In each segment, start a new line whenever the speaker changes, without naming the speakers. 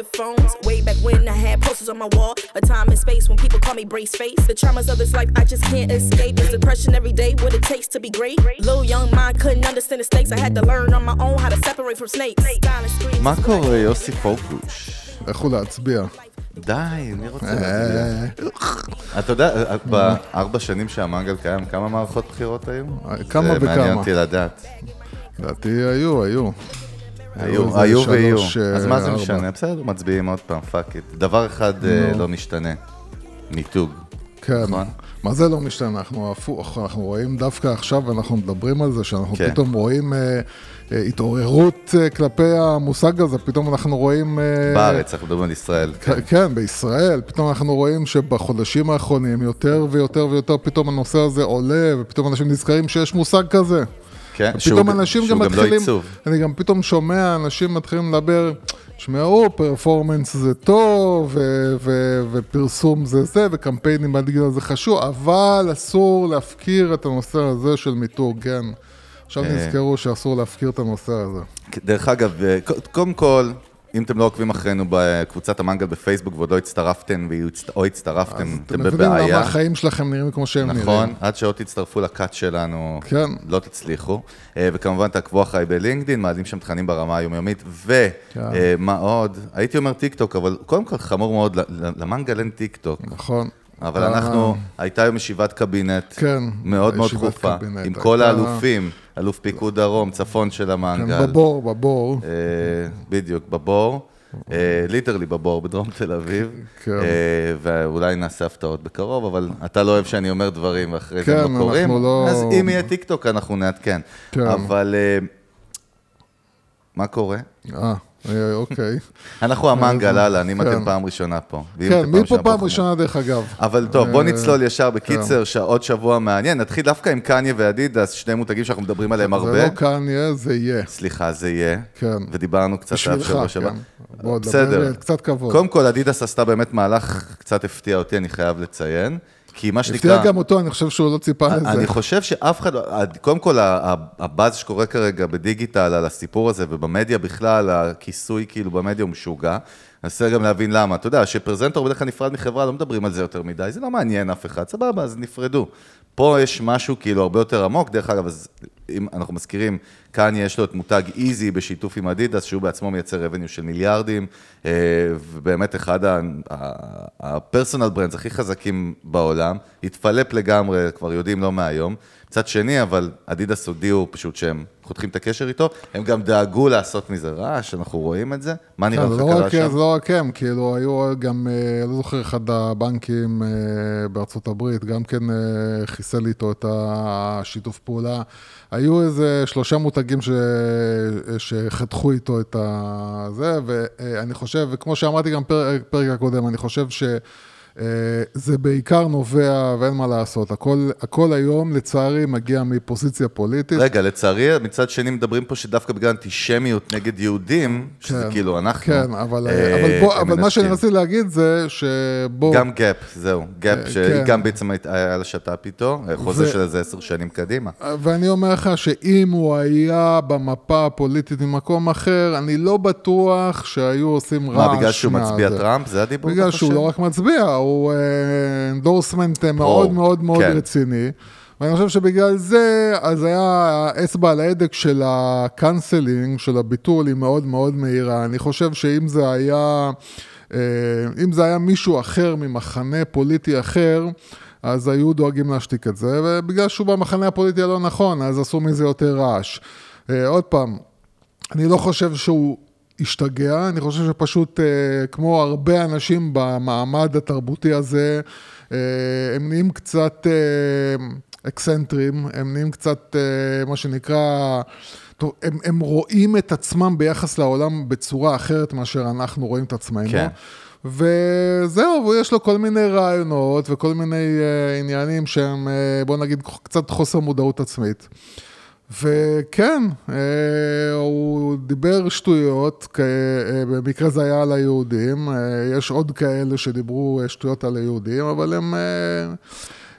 Flip phones. Way back when I had posters on my wall. A time and space when people call me brace face. The traumas of this life I just can't escape. It's depression every day. What it takes to be great. Little young mind couldn't understand the stakes. I had to learn on my own how to separate from snakes.
מה קורה, יוסי פוקוש?
לכו להצביע.
די, מי רוצה להצביע? אתה יודע, בארבע שנים שהמנגל קיים, כמה מערכות בחירות היו?
כמה
זה מעניין
וכמה.
אותי לדעת.
לדעתי היו, היו.
היו, היו ויהיו.
שלוש,
אז מה זה. משנה? בסדר, מצביעים עוד פעם, fuck it. דבר אחד אה, לא משתנה, מיתוג.
כן.
נכון.
מה זה לא משתנה? אנחנו הפוך, אנחנו רואים דווקא עכשיו, אנחנו מדברים על זה, שאנחנו
כן.
פתאום רואים אה, אה, התעוררות אה, כלפי המושג הזה, פתאום אנחנו רואים... אה,
בארץ, אנחנו מדברים על ישראל.
כ- כן, בישראל, פתאום אנחנו רואים שבחודשים האחרונים יותר ויותר ויותר פתאום הנושא הזה עולה, ופתאום אנשים נזכרים שיש מושג כזה.
כן,
פתאום
שהוא-
אנשים גם
גם לא
מתחילים,
עיצוב.
אני גם פתאום שומע אנשים מתחילים לדבר, תשמעו, פרפורמנס זה טוב, ו- ו- ופרסום זה זה, וקמפיינים בדיגיטל זה חשוב, אבל אסור להפקיר את הנושא הזה של מיתוג, כן. עכשיו
אה.
נזכרו שאסור להפקיר את הנושא הזה.
דרך אגב, אה, קודם כל, אם אתם לא עוקבים אחרינו בקבוצת המנגל בפייסבוק ועוד לא הצטרפתם, או הצטרפתם,
אתם
אתם
מבינים למה
בבעיה.
החיים שלכם נראים כמו שהם נראים.
נכון, עד שעוד תצטרפו ל cult שלנו,
כן.
לא תצליחו. אה, וכמובן תעקבו אחריי בלינקדאין, מעלים שם תכנים ברמה היומיומית.
כן.
ומה עוד? הייתי אומר טיק טוק, אבל קודם כל חמור מאוד, למנגל אין טיק טוק.
נכון.
אבל
אה,
אנחנו, הייתה היום ישיבת קבינט,
כן,
מאוד מאוד דחופה. עם כל האלופים, אלוף פיקוד דרום, צפון של
כן,
המנגל.
בבור, בבור.
אה, בדיוק, בבור, literally בבור בדרום תל אביב,
כן.
אה, ואולי נעשה הפתעות בקרוב, אבל אתה לא אוהב שאני אומר דברים ואחרי זה
כן,
לא קורים,
לא-
אז אם יהיה טיק טוק אנחנו נעדכן.
כן.
אבל אה, מה קורה?
אה, אה, אוקיי.
אנחנו המנגל, אהלן, אם
כן.
אתם פעם ראשונה פה.
כן, מי פה פעם ראשונה דרך אגב?
אבל טוב, בוא
אה, כן.
נצלול ישר בקיצר, ש- עוד שבוע מעניין. נתחיל דווקא עם קניה ואדידס, שני מותגים שאנחנו מדברים עליהם
זה
הרבה.
לא קניה, זה יהיה.
סליחה, זה יהיה.
כן.
ודיברנו קצת עליו
בשבילך,
שבוע שעבר.
כן. דבר,
בסדר.
קצת כבוד.
קודם כל, אדידס עשתה באמת מהלך קצת הפתיע אותי, אני חייב לציין. כי מה שנקרא...
הפתיע גם אותו, אני חושב שהוא לא ציפה לזה.
אני חושב שאף אחד, לא- קודם כל הבאז שקורה כרגע בדיגיטל על הסיפור הזה ובמדיה בכלל, הכיסוי כאילו במדיה הוא משוגע. ננסה גם להבין למה. אתה יודע, שפרזנטור בדרך כלל נפרד מחברה, לא מדברים על זה יותר מדי, זה לא מעניין אף אחד, סבבה, אז נפרדו. פה יש משהו כאילו הרבה יותר עמוק, דרך אגב, אז אם אנחנו מזכירים, קניה יש לו את מותג איזי בשיתוף עם אדידס, שהוא בעצמו מייצר רבניו של מיליארדים, אה, ובאמת אחד הפרסונל ברנדס הכי חזקים בעולם, התפלפ לגמרי, כבר יודעים לא מהיום. מצד שני, אבל אדידס הודיעו פשוט שהם חותכים את הקשר איתו, הם גם דאגו לעשות מזה רעש, אנחנו רואים את זה. מה נראה
כן,
לך
לא
קרה שם?
זה לא רק הם, כאילו, היו גם, אה, לא זוכר, אחד הבנקים אה, בארצות הברית, גם כן אה, חיסל איתו את השיתוף פעולה. היו איזה שלושה מותגים ש... שחתכו איתו את ה... זה, ואני חושב, וכמו שאמרתי גם פרק הקודם, אני חושב ש... אה, זה בעיקר נובע, ואין מה לעשות, הכל, הכל היום לצערי מגיע מפוזיציה פוליטית.
רגע, לצערי, מצד שני מדברים פה שדווקא בגלל אנטישמיות נגד יהודים, שזה
כן.
כאילו אנחנו.
כן, אבל,
אה,
אבל, בוא, אבל מה. שאני רציתי להגיד זה שבוא...
גם גאפ, זהו, גאפ,
אה,
שהיא
כן.
גם בעצם היה לה שת"פ איתו, חוזה
ו-
של איזה עשר שנים קדימה.
ואני אומר לך שאם הוא היה במפה הפוליטית ממקום אחר, אני לא בטוח שהיו עושים רעש
מה, בגלל שהוא מצביע. טראמפ? זה הדיבור?
בגלל שהוא? לא רק מצביע, הוא endorsement מאוד מאוד מאוד
כן.
רציני. ואני חושב שבגלל זה, אז היה האצבע על ההדק של ה cancelling, של הביטול, היא מאוד מאוד מהירה. אני חושב שאם זה היה, אה, אם זה היה מישהו אחר ממחנה פוליטי אחר, אז היו דואגים להשתיק את זה, ובגלל שהוא במחנה הפוליטי הלא נכון, אז עשו מזה יותר רעש. אה, עוד פעם, אני לא חושב שהוא השתגע, אני חושב שפשוט, אה, כמו הרבה אנשים במעמד התרבותי הזה, אה, הם נהיים קצת אה, אקסנטרים, הם נהיים קצת, אה, מה שנקרא, טוב, הם, הם רואים את עצמם ביחס לעולם בצורה אחרת מאשר אנחנו רואים את עצמנו.
כן.
וזהו, ויש לו כל מיני רעיונות וכל מיני uh, עניינים שהם, uh, בוא נגיד, קצת חוסר מודעות עצמית. וכן, uh, הוא דיבר שטויות, uh, במקרה זה היה על היהודים, uh, יש עוד כאלה שדיברו שטויות על היהודים, אבל הם,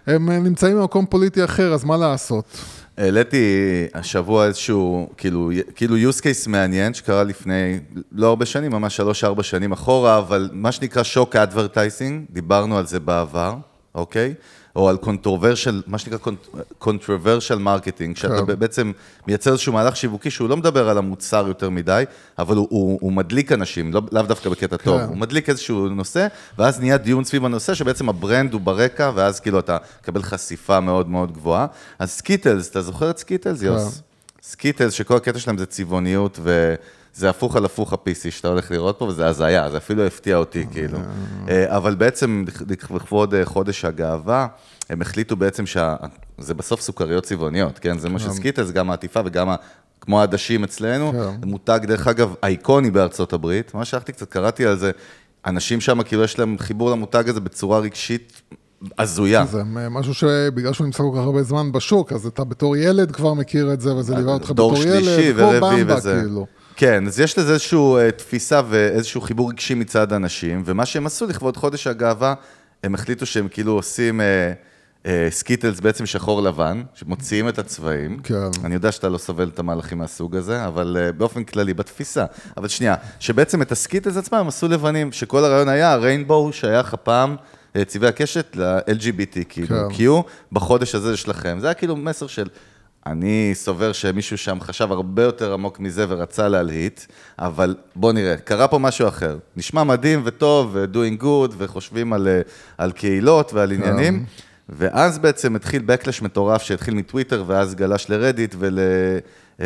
הם נמצאים במקום פוליטי אחר, אז מה לעשות?
העליתי השבוע איזשהו, כאילו, כאילו use case מעניין שקרה לפני לא הרבה שנים, ממש שלוש-ארבע שנים אחורה, אבל מה שנקרא shock advertising, דיברנו על זה בעבר, אוקיי? או על controversial, מה שנקרא controversial marketing, שאתה
כן.
בעצם מייצר איזשהו מהלך שיווקי שהוא לא מדבר על המוצר יותר מדי, אבל הוא, הוא, הוא מדליק אנשים, לא, לאו דווקא בקטע טוב, הוא מדליק איזשהו נושא, ואז נהיה דיון סביב הנושא, שבעצם ה brand הוא ברקע, ואז כאילו אתה מקבל חשיפה מאוד מאוד גבוהה. אז סקיטלס, אתה זוכר את סקיטלס, יוס? סקיטלס, שכל הקטע שלהם זה צבעוניות, וזה הפוך על הפוך ה-PC שאתה הולך לראות פה, וזה הזיה, זה אפילו הפתיע אותי, כאילו. אה, אבל בעצם, לכבוד אה, חודש הגאווה, הם החליטו בעצם שה... זה בסוף סוכריות צבעוניות, כן? זה מה שסקיטלס, גם העטיפה וגם ה... כמו העדשים אצלנו,
כן.
מותג, דרך אגב, אייקוני בארצות הברית, ממש הלכתי קצת, קראתי על זה, אנשים שם, כאילו, יש להם חיבור למותג הזה בצורה רגשית הזויה.
זה משהו שבגלל שהוא נמצא כל כך הרבה זמן בשוק, אז אתה בתור ילד כבר מכיר את זה, וזה ליווה אותך בתור ילד,
שלישי
כמו
ורביעי
במבה,
וזה.
כאילו.
כן, אז יש לזה איזושהי אה, תפיסה ואיזשהו חיבור רגשי מצד אנשים, ומה שהם עשו לכבוד חודש הגאווה, הם החליטו שהם כאילו עושים אה, אה, סקיטלס בעצם שחור לבן, שמוציאים את הצבעים.
כן.
אני יודע שאתה לא סובל את המהלכים מהסוג הזה, אבל אה, באופן כללי, בתפיסה. אבל שנייה, שבעצם את הסקיטלס עצמם הם עשו לבנים, שכל הרעיון היה ה rainbow שייך הפעם. אה, צבעי הקשת ל-LGBT, כאילו,
כן.
Q, בחודש הזה שלכם. זה היה כאילו מסר של, אני סובר שמישהו שם חשב הרבה יותר עמוק מזה ורצה להלהיט, אבל בוא נראה, קרה פה משהו אחר. נשמע מדהים וטוב, ו-doing good, וחושבים על, אה, על קהילות ועל עניינים, ואז בעצם התחיל backlash מטורף שהתחיל מטוויטר, ואז גלש לרדיט ול... אה,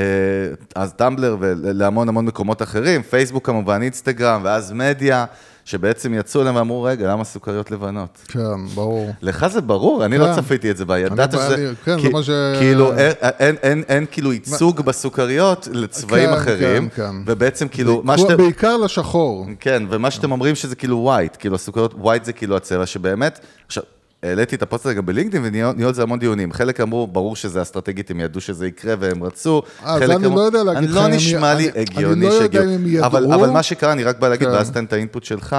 אז טמבלר ולהמון המון מקומות אחרים, פייסבוק כמובן, אינסטגרם, ואז מדיה, שבעצם יצאו אליהם ואמרו, רגע, למה סוכריות לבנות?
כן, ברור.
לך זה ברור, אני
כן.
לא צפיתי את זה בה, ידעת שזה...
כן,
כי-
זה מה ש-
כאילו, אין- אין- אין- אין כאילו ייצוג בסוכריות לצבעים
כן,
אחרים,
כן, כן.
ובעצם כאילו, מה שאתם...
בעיקר לשחור.
כן, ומה שאתם אומרים שזה כאילו white, כאילו הסוכריות, white זה כאילו הצבע שבאמת, עכשיו, העליתי את הפוסט הזה גם בלינקדאין ונהיו על זה המון דיונים. חלק אמרו, ברור שזה אסטרטגית, הם ידעו שזה יקרה והם רצו.
אז
חלק
אני
אמרו-
לא יודע להגיד
אני
לך
לא נשמע לי הגיוני
אני לא יודע
שהגיעו.
אם הם ידעו.
אבל, אבל מה שקרה, אני רק בא להגיד,
כן.
ואז תן את ה input שלך,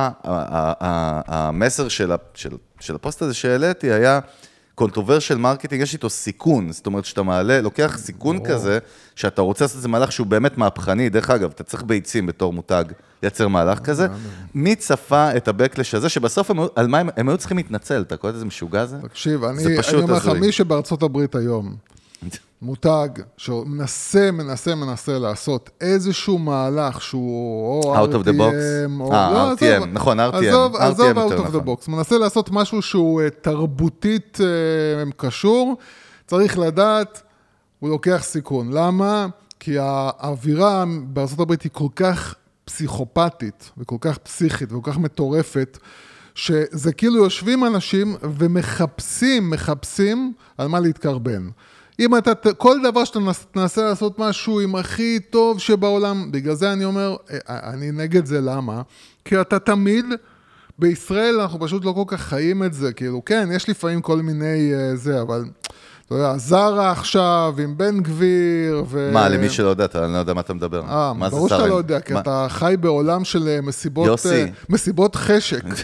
המסר של, של, של הפוסט הזה שהעליתי היה... controversial marketing, יש איתו סיכון, זאת אומרת שאתה מעלה, לוקח סיכון כזה, שאתה רוצה לעשות איזה מהלך שהוא באמת מהפכני, דרך אגב, אתה צריך ביצים בתור מותג לייצר מהלך כזה. מי צפה את ה backlash הזה, שבסוף הם, על מה הם, הם היו צריכים להתנצל, אתה קולט איזה משוגע זה?
תקשיב, אני, אני אומר לך. מי שבארצות הברית היום, מותג שמנסה, מנסה, מנסה לעשות איזשהו מהלך שהוא או
Out of the box?
או...
אה,
לא,
RTM,
עזוב,
נכון, RTM,
עזוב,
RTM
עזוב out of the
נכון.
box, מנסה לעשות משהו שהוא אה, תרבותית אה, קשור, צריך לדעת, הוא לוקח סיכון. למה? כי האווירה הברית היא כל כך פסיכופתית, וכל כך פסיכית, וכל כך מטורפת, שזה כאילו יושבים אנשים ומחפשים, מחפשים על מה להתקרבן. אם אתה, כל דבר שאתה נס- תנסה לעשות משהו עם הכי טוב שבעולם, בגלל זה אני אומר, אה, אני נגד זה, למה? כי אתה תמיד, בישראל אנחנו פשוט לא כל כך חיים את זה, כאילו, כן, יש לפעמים כל מיני אה, זה, אבל, אתה יודע, זרה עכשיו עם בן גביר, ו...
מה, למי שלא יודע, אתה- אני לא יודע מה אתה מדבר.
אה, ברור שאתה? לא יודע, כי אתה חי בעולם של אה, מסיבות,
יוסי.
אה, מסיבות חשק.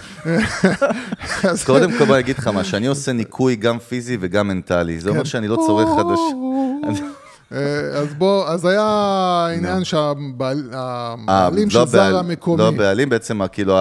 אז-
קודם כל בוא אני אגיד לך מה, שאני עושה ניקוי גם פיזי וגם מנטלי, זה. אומר שאני לא צורך חדש.
אה, אז בוא, אז היה עניין שהבעלים של
לא
זרה
בעל-
המקומי.
לא בעלים, בעצם, כאילו,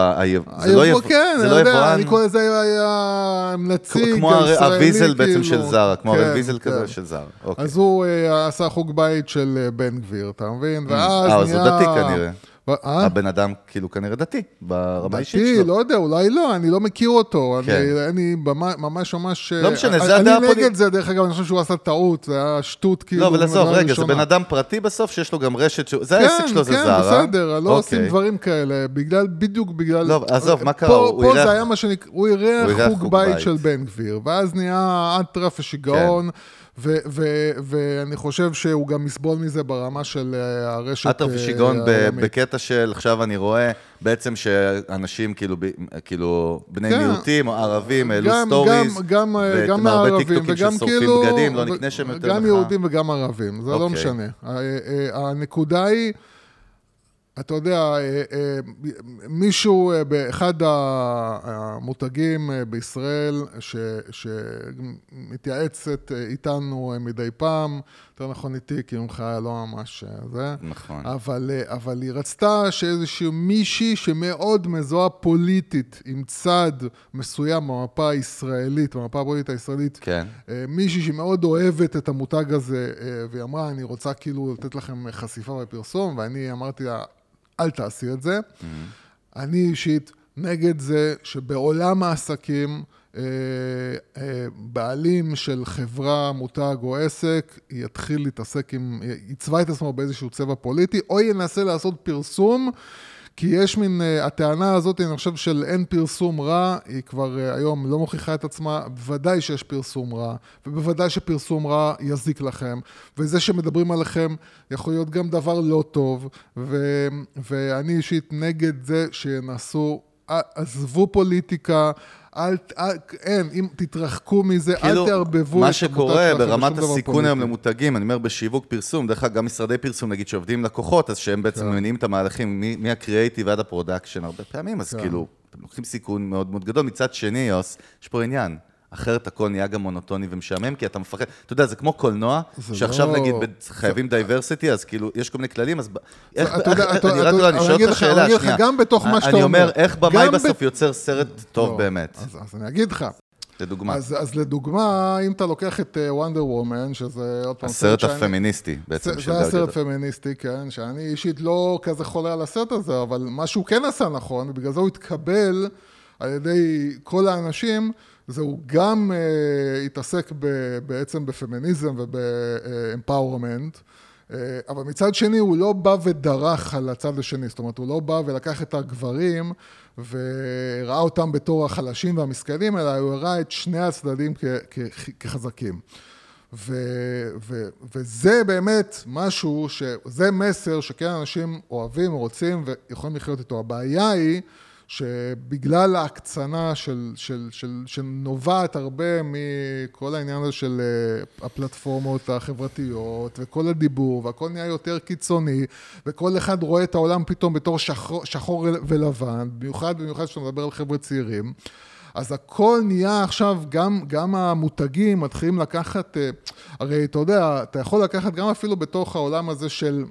זה לא
כן, אני
לא יבואן,
אני קורא לזה היה נציג
כמו
ישראלי,
הוויזל בעצם של
כאילו.
זרה, כמו
כן,
הרי ויזל
כן.
כזה של זרה. אוקיי.
אז הוא אה, עשה חוג בית של אה, בן גביר, אתה מבין? ואז
אה, אז
נהיה...
הוא דתי כנראה.
אה?
הבן אדם כאילו כנראה דתי, ברמה האישית
דתי,
שלו.
לא יודע, אולי לא, אני לא מכיר אותו.
כן.
אני, אני ממש ממש ממש...
לא משנה,
אני-
זה הדעה
אני
הפוליטית.
נגד זה, דרך אגב, אני חושב שהוא עשה טעות, זה היה שטות, כאילו.
לא, אבל עזוב, רגע, זה. בן אדם פרטי בסוף, שיש לו גם רשת, שהוא- זה העסק שלו, זה
כן,
זרה.
כן, בסדר, לא עושים
אוקיי.
דברים כאלה, בגלל, בדיוק בגלל...
לא, עזוב, מה קרה?
פה, פה זה היה מה שנקרא, הוא אירח חוג בית.
כן.
של בן גביר, ואז נהיה אטרף ושיגעון, ו- ו- ואני חושב שהוא גם יסבול מזה ברמה של אה, הרשת
עטר
אה,
ושיגעון. בקטע של, עכשיו אני רואה בעצם שאנשים כאילו, כאילו בני
כן.
מיעוטים ערבים העלו
גם-
stories,
גם, גם, אה,
ואתם
גם
הרבה
הערבים,
טיקטוקים
וגם
ששורפים
כאילו...
בגדים, לא נקנה שם יותר
גם
לך.
יהודים וגם ערבים, זה לא
אוקיי.
משנה. הנקודה היא, אתה יודע, אה, אה, מישהו אה, באחד המותגים בישראל שמתייעצת איתנו מדי פעם, יותר נכון איתי, כי ממך לא ממש אה, זה.
נכון.
אבל, אה, אבל היא רצתה שאיזשהו מישהי שמאוד מזוהה פוליטית עם צד מסוים במפה הישראלית, במפה הפוליטית הישראלית,
כן.
אה, מישהי שמאוד אוהבת את המותג הזה, והיא אמרה, אני רוצה כאילו לתת לכם חשיפה ופרסום, ואני אמרתי לה, אל תעשי את זה. אני אישית נגד זה שבעולם העסקים, בעלים של חברה, מותג או עסק, יתחיל להתעסק עם, יצבע את עצמו באיזשהו צבע פוליטי, או ינסה לעשות פרסום. כי יש מין, uh, הטענה הזאת, אני חושב, של אין פרסום רע, היא כבר היום לא מוכיחה את עצמה, בוודאי שיש פרסום רע, ובוודאי שפרסום רע יזיק לכם, וזה שמדברים עליכם יכול להיות גם דבר לא טוב, ו, ואני אישית נגד זה שינסו, עזבו פוליטיקה, אל, אל, אין, אם תתרחקו מזה,
כאילו,
אל תערבבו
מה
את המותג
שקורה
שלכם
ברמת
בשום דבר
הסיכון היום. למותגים, אני אומר בשיווק פרסום, דרך אגב, גם משרדי פרסום, נגיד, שעובדים עם לקוחות, אז שהם בעצם
כן.
מניעים את המהלכים מ- מהקריאייטיב ועד ה production הרבה פעמים, אז
כן.
כאילו, אתם לוקחים סיכון מאוד מאוד גדול. מצד שני, יוס, יש פה עניין. אחרת הכל נהיה גם מונוטוני ומשעמם, כי אתה מפחד, אתה יודע, זה כמו קולנוע,
זה
שעכשיו
לא-
נגיד חייבים diversity, אז כאילו, יש כל מיני כללים, אז איך,
אתה יודע,
איך-
אתה-
אני
אתה-
רק לא, אני
אני
שואל אותך
אני
שאלה,
אגיד לך,
שנייה.
גם בתוך מה שאתה
אני אומר,
אומר.
איך במאי
גם ב-
בסוף יוצר סרט טוב
לא,
באמת,
אז, אז אני אגיד לך.
לדוגמה.
אז, אז לדוגמה, אם אתה לוקח את וונדר וומן, שזה עוד פעם...
הסרט
שאני-
הפמיניסטי בעצם
זה, זה הסרט. פמיניסטי, כן, שאני אישית לא כזה חולה על הסרט הזה, אבל מה שהוא כן עשה נכון, ובגלל זה הוא התקבל על ידי כל האנשים, זה הוא גם uh, התעסק ב, בעצם בפמיניזם ובאמפאורמנט, uh, אבל מצד שני הוא לא בא ודרך על הצד השני, זאת אומרת הוא לא בא ולקח את הגברים וראה אותם בתור החלשים והמסכנים, אלא הוא הראה את שני הצדדים כ, כ, כחזקים. ו, ו, וזה באמת משהו, ש, זה מסר שכן אנשים אוהבים, רוצים ויכולים לחיות איתו. הבעיה היא שבגלל ההקצנה של, של, של, שנובעת הרבה מכל העניין הזה של אה, הפלטפורמות החברתיות וכל הדיבור והכל נהיה יותר קיצוני וכל אחד רואה את העולם פתאום בתור שחור, שחור ולבן, במיוחד במיוחד כשאתה מדבר על חבר'ה צעירים. אז הכל נהיה עכשיו, גם, גם המותגים מתחילים לקחת, אה, הרי אתה יודע, אתה יכול לקחת גם אפילו בתוך העולם הזה של,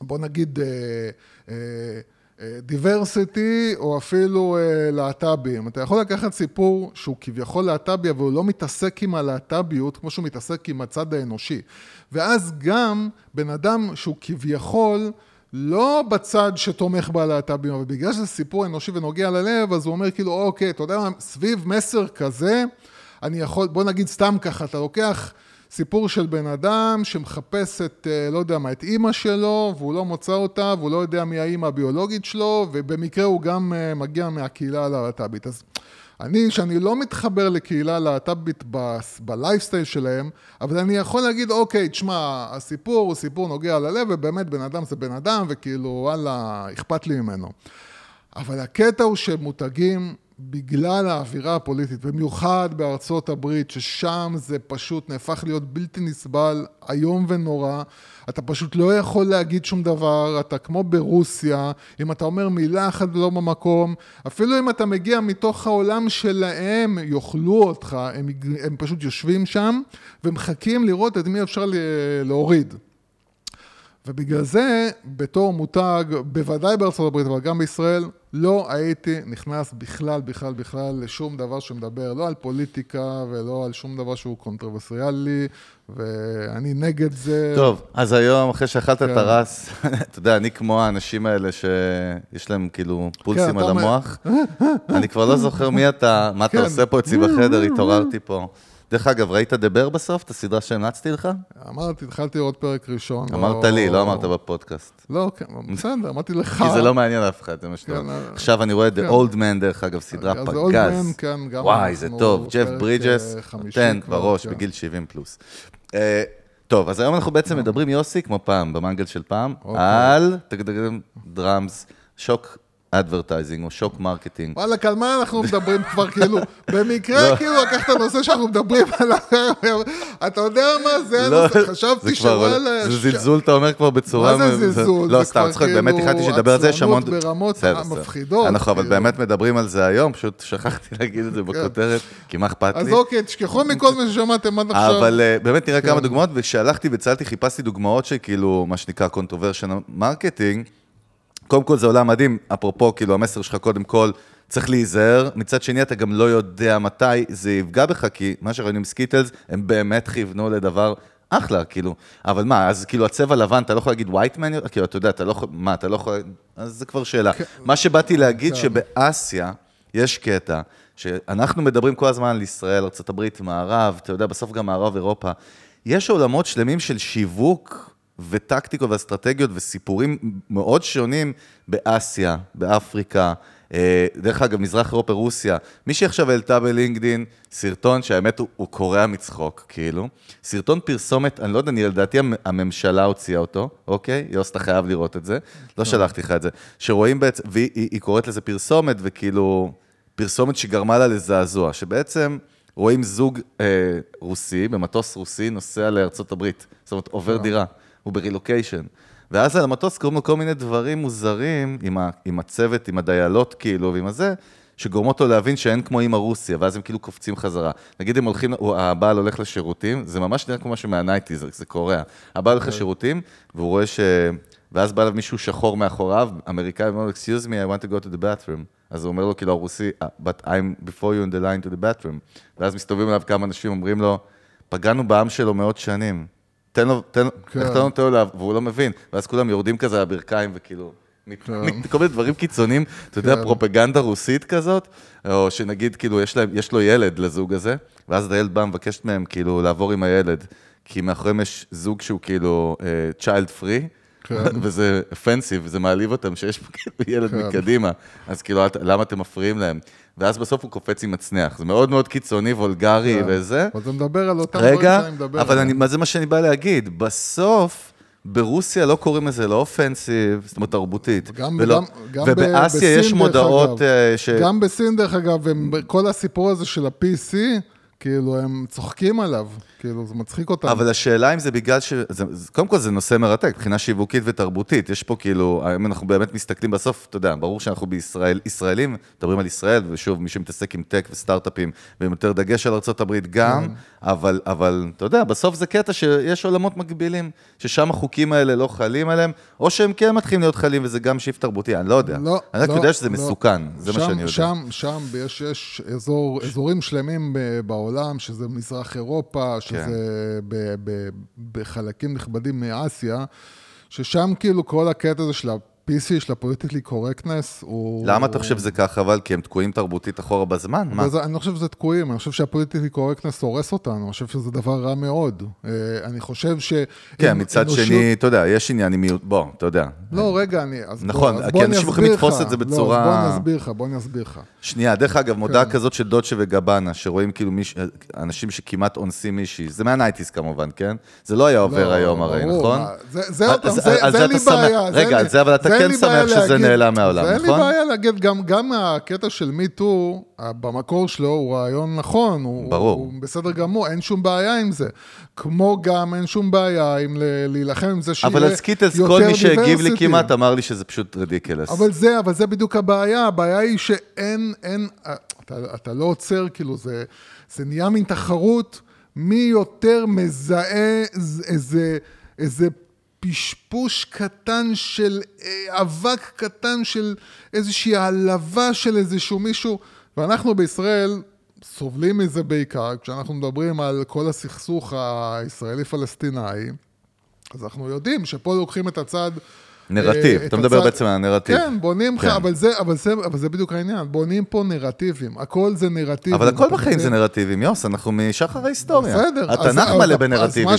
בוא נגיד, דיברסיטי, או אפילו אה, להט"בים. אתה יכול לקחת סיפור שהוא כביכול להט"בי, אבל הוא לא מתעסק עם הלהט"ביות כמו שהוא מתעסק עם הצד האנושי. ואז גם בן אדם שהוא כביכול... לא בצד שתומך בלהט"בים, אבל בגלל שזה סיפור אנושי ונוגע ללב, אז הוא אומר כאילו, אוקיי, אתה יודע מה, סביב מסר כזה, אני יכול, בוא נגיד סתם ככה, אתה לוקח סיפור של בן אדם שמחפש את, אה, לא יודע מה, את אימא שלו, והוא לא מוצא אותה, והוא לא יודע מי האימא הביולוגית שלו, ובמקרה הוא גם אה, מגיע מהקהילה הלהט"בית. אז אני, שאני לא מתחבר לקהילה להט"בית ב- בלייפסטייל שלהם, אבל אני יכול להגיד, אוקיי, תשמע, הסיפור הוא סיפור נוגע ללב, ובאמת בן אדם זה בן אדם, וכאילו, וואלה, אכפת לי ממנו. אבל הקטע הוא שמותגים, בגלל האווירה הפוליטית, במיוחד בארצות הברית, ששם זה פשוט נהפך להיות בלתי נסבל, איום ונורא. אתה פשוט לא יכול להגיד שום דבר, אתה כמו ברוסיה, אם אתה אומר מילה אחת לא במקום, אפילו אם אתה מגיע מתוך העולם שלהם, יאכלו אותך, הם, הם פשוט יושבים שם ומחכים לראות את מי אפשר להוריד. ובגלל זה, בתור מותג, בוודאי בארצות הברית, אבל גם בישראל, לא הייתי נכנס בכלל, בכלל, בכלל לשום דבר שמדבר לא על פוליטיקה ולא על שום דבר שהוא קונטרוברסיאלי, ואני נגד זה.
טוב, אז היום, אחרי שאכלת
כן.
את הרס, אתה יודע, אני כמו האנשים האלה שיש להם כאילו פולסים
כן,
על המוח, אני כבר לא זוכר מי אתה, מה אתה
כן.
עושה פה אצלי בחדר, התעוררתי פה. דרך אגב, ראית דבר בסוף, את הסדרה שהמלצתי לך?
אמרתי, התחלתי לראות פרק ראשון.
אמרת לי, לא אמרת בפודקאסט.
לא, כן, בסדר, אמרתי לך.
כי זה לא מעניין אף אחד, זה מה שאתה
כן,
אומר.
אה,
עכשיו אני רואה את The
כן.
Old Man, דרך אגב, סדרה
אז The Old
פגז.
Man, כן, גם
וואי, זה טוב. ג'ף ברידג'ס,
אה,
נותן בראש. בגיל 70 פלוס. אה, טוב, אז היום אנחנו בעצם מדברים, יוסי, כמו פעם, במנגל של פעם,
אוקיי.
על drums, shock advertising או shock marketing.
וואלק, על מה אנחנו מדברים כבר, כאילו, במקרה,
לא.
כאילו, לקחת נושא שאנחנו מדברים עליו, אתה יודע מה, זה
לא,
הנושא, חשבתי שוואלה...
זה זלזול, אתה אומר כבר בצורה...
מה זה זלזול?
לא, סתם, צוחק, באמת
כאילו
החלטתי שנדבר על זה, יש המון...
ברמות. מפחידות,
אנחנו אבל
כאילו.
באמת מדברים על זה היום, פשוט שכחתי להגיד את זה בכותרת, כי מה אכפת
אז
לי?
אוקיי, תשכחו מכל מה ששמעתם עד עכשיו.
אבל אה, באמת נראה כמה
כן.
דוגמאות, וכשהלכתי וצללתי, חיפשתי דוגמאות שכאילו, מה שנקרא controversial marketing, קודם כל זה עולם מדהים, אפרופו, כאילו המסר שלך קודם כל, צריך להיזהר, מצד שני אתה גם לא יודע מתי זה יפגע בך, כי מה שראינו עם Skittles, הם באמת כיוונו לדבר אחלה, כאילו, אבל מה, אז כאילו הצבע לבן, אתה לא יכול להגיד white man, כאילו, אתה יודע, אתה לא יכול, מה, אתה לא יכול, אז זה כבר שאלה. מה שבאתי להגיד, שבאסיה יש קטע, שאנחנו מדברים כל הזמן על ישראל, ארה"ב, מערב, אתה יודע, בסוף גם מערב אירופה, יש עולמות שלמים של שיווק וטקטיקות ואסטרטגיות וסיפורים מאוד שונים באסיה, באפריקה, אה, דרך אגב, מזרח אירופה, רוסיה. מישהי עכשיו העלתה בלינקדין סרטון שהאמת הוא, הוא קורע מצחוק, כאילו. סרטון פרסומת, אני לא יודע, אני לדעתי המ- הממשלה הוציאה אותו, אוקיי? יוס, אתה חייב לראות את זה. לא שלחתי לך את זה. שרואים בעצם, והיא היא, היא קוראת לזה פרסומת, וכאילו, פרסומת שגרמה לה לזעזוע, שבעצם רואים זוג אה, רוסי, במטוס רוסי, נוסע לארצות הברית. זאת אומרת, עובר דירה, הוא ברילוקיישן. ואז על המטוס קוראים לו כל מיני דברים מוזרים עם, ה, עם הצוות, עם הדיילות כאילו, ועם הזה, שגורמות לו להבין שאין כמו אימא רוסיה, ואז הם כאילו קופצים חזרה. נגיד הם הולכים, הבעל הולך לשירותים, זה ממש נראה כמו משהו מהנייטי, זה, קורע. הבעל הולך לשירותים, והוא רואה ש... ואז בא אליו מישהו שחור מאחוריו, אמריקאי, אומר לו, excuse me, I want to go to the bathroom. אז הוא אומר לו, כאילו, הרוסי, "Uh, but I'm before you in the line to the bathroom. ואז מסתובבים אליו כמה אנשים, אומרים לו, פגענו בעם שלו מאות שנים. תן לו, תן לו,
כן.
איך אתה נותן לו, לה- והוא לא מבין. ואז כולם יורדים כזה על הברכיים וכאילו...
כן.
כל מיני דברים קיצוניים, אתה יודע,
כן.
פרופגנדה רוסית כזאת, או שנגיד, כאילו, יש, להם, יש לו ילד לזוג הזה, ואז הילד בא מבקשת מהם, כאילו, לעבור עם הילד, כי מאחוריהם יש זוג שהוא כאילו uh, child free,
כן.
וזה offensive, זה מעליב אותם שיש פה כאילו ילד
כן.
מקדימה, אז כאילו, למה אתם מפריעים להם? ואז בסוף הוא קופץ עם מצנח, זה מאוד מאוד קיצוני, וולגרי
כן.
וזה.
אבל אתה מדבר על אותם דברים
רגע,
שאני מדבר
אבל אני,
עליהם.
מה זה מה שאני בא להגיד? בסוף, ברוסיה לא קוראים לזה לא אופנסיב, זאת אומרת תרבותית.
גם,
ולא,
גם, גם
ובאסיה יש מודעות
אגב.
אה, ש...
גם בסין, דרך אגב, הם, כל הסיפור הזה של ה-PC, כאילו, הם צוחקים עליו, כאילו, זה מצחיק אותם.
אבל השאלה אם זה בגלל ש... זה, קודם כל זה נושא מרתק, מבחינה שיווקית ותרבותית. יש פה כאילו, אם אנחנו באמת מסתכלים בסוף, אתה יודע, ברור שאנחנו בישראל, ישראלים, מדברים על ישראל, ושוב, מי שמתעסק עם tech וסטארט-אפים, ועם יותר דגש על ארה"ב גם,
כן.
אבל, אבל אתה יודע, בסוף זה קטע שיש עולמות מקבילים, ששם החוקים האלה לא חלים עליהם, או שהם כן מתחילים להיות חלים, וזה גם shift תרבותי, אני לא יודע.
לא,
אני רק
לא,
יודע שזה
לא.
מסוכן, זה מה
שם-
שאני יודע.
שם, שם יש, יש אזור, אזורים שלמים ב- בעולם, שזה מזרח אירופה. שזה ב, ב, בחלקים נכבדים מאסיה, ששם כאילו כל הקטע הזה של ה-PC, של ה-politically correctness, הוא...
למה אתה חושב שזה ככה, אבל? כי הם תקועים תרבותית אחורה בזמן? מה?
אבל זה, אני לא חושב שזה תקועים, אני חושב שה-politically correctness הורס אותנו, אני חושב שזה דבר רע מאוד. אה, אני חושב ש...
כן, מצד
אנושות-
שני, אתה יודע, יש עניין עם מיעוט, בוא, אתה יודע.
לא, רגע, אני... אז
נכון,
בוא, אז
כי אנשים יכולים לתפוס. את זה
לא,
בצורה-
אז בוא אני אסביר לך, בוא אני אסביר לך.
שנייה, דרך אגב, מודעה
כן.
כזאת של דוצ'ה וגבנה, שרואים כאילו מיש... אנשים שכמעט אונסים מישהי, זה מהנייטיז כמובן, כן? זה לא היה עובר
לא,
היום הרי, נכון?
זה, זה זה, זה
זה על
לי-
זה אבל אתה
אין
כן שמח שזה
להגיד-
נעלם מהעולם,
זה
נכון?
אין לי בעיה להגיד, גם, גם הקטע של מיטו, במקור שלו הוא רעיון נכון, הוא,
ברור.
הוא בסדר גמור, אין שום בעיה עם זה. כמו גם אין שום בעיה עם ל- להילחם עם זה שיהיה
אבל
יותר
על Skittles, כל מי שהגיב לי. כמעט אמר לי שזה פשוט ridiculous.
אבל זה, אבל זה בדיוק הבעיה, הבעיה היא שאין, אין, אתה, אתה לא עוצר, כאילו, זה, זה נהיה מין תחרות, מי יותר מזהה איז- איזה, איזה פשפוש קטן של אה, אבק קטן של איזושהי העלבה של איזשהו מישהו, ואנחנו בישראל סובלים מזה בעיקר, כשאנחנו מדברים על כל הסכסוך הישראלי-פלסטיני, אז אנחנו יודעים שפה לוקחים את הצד...
נרטיב,
אה,
אתה
את
מדבר בעצם על הנרטיב.
כן, בונים לך,
כן.
אבל זה, אבל, זה, בדיוק העניין, בונים פה נרטיבים, הכל זה נרטיבים.
אבל הכל בחיים? זה נרטיבים, יוס, אנחנו משחר ההיסטוריה.
בסדר,
התנ"ך מלא בנרטיבים.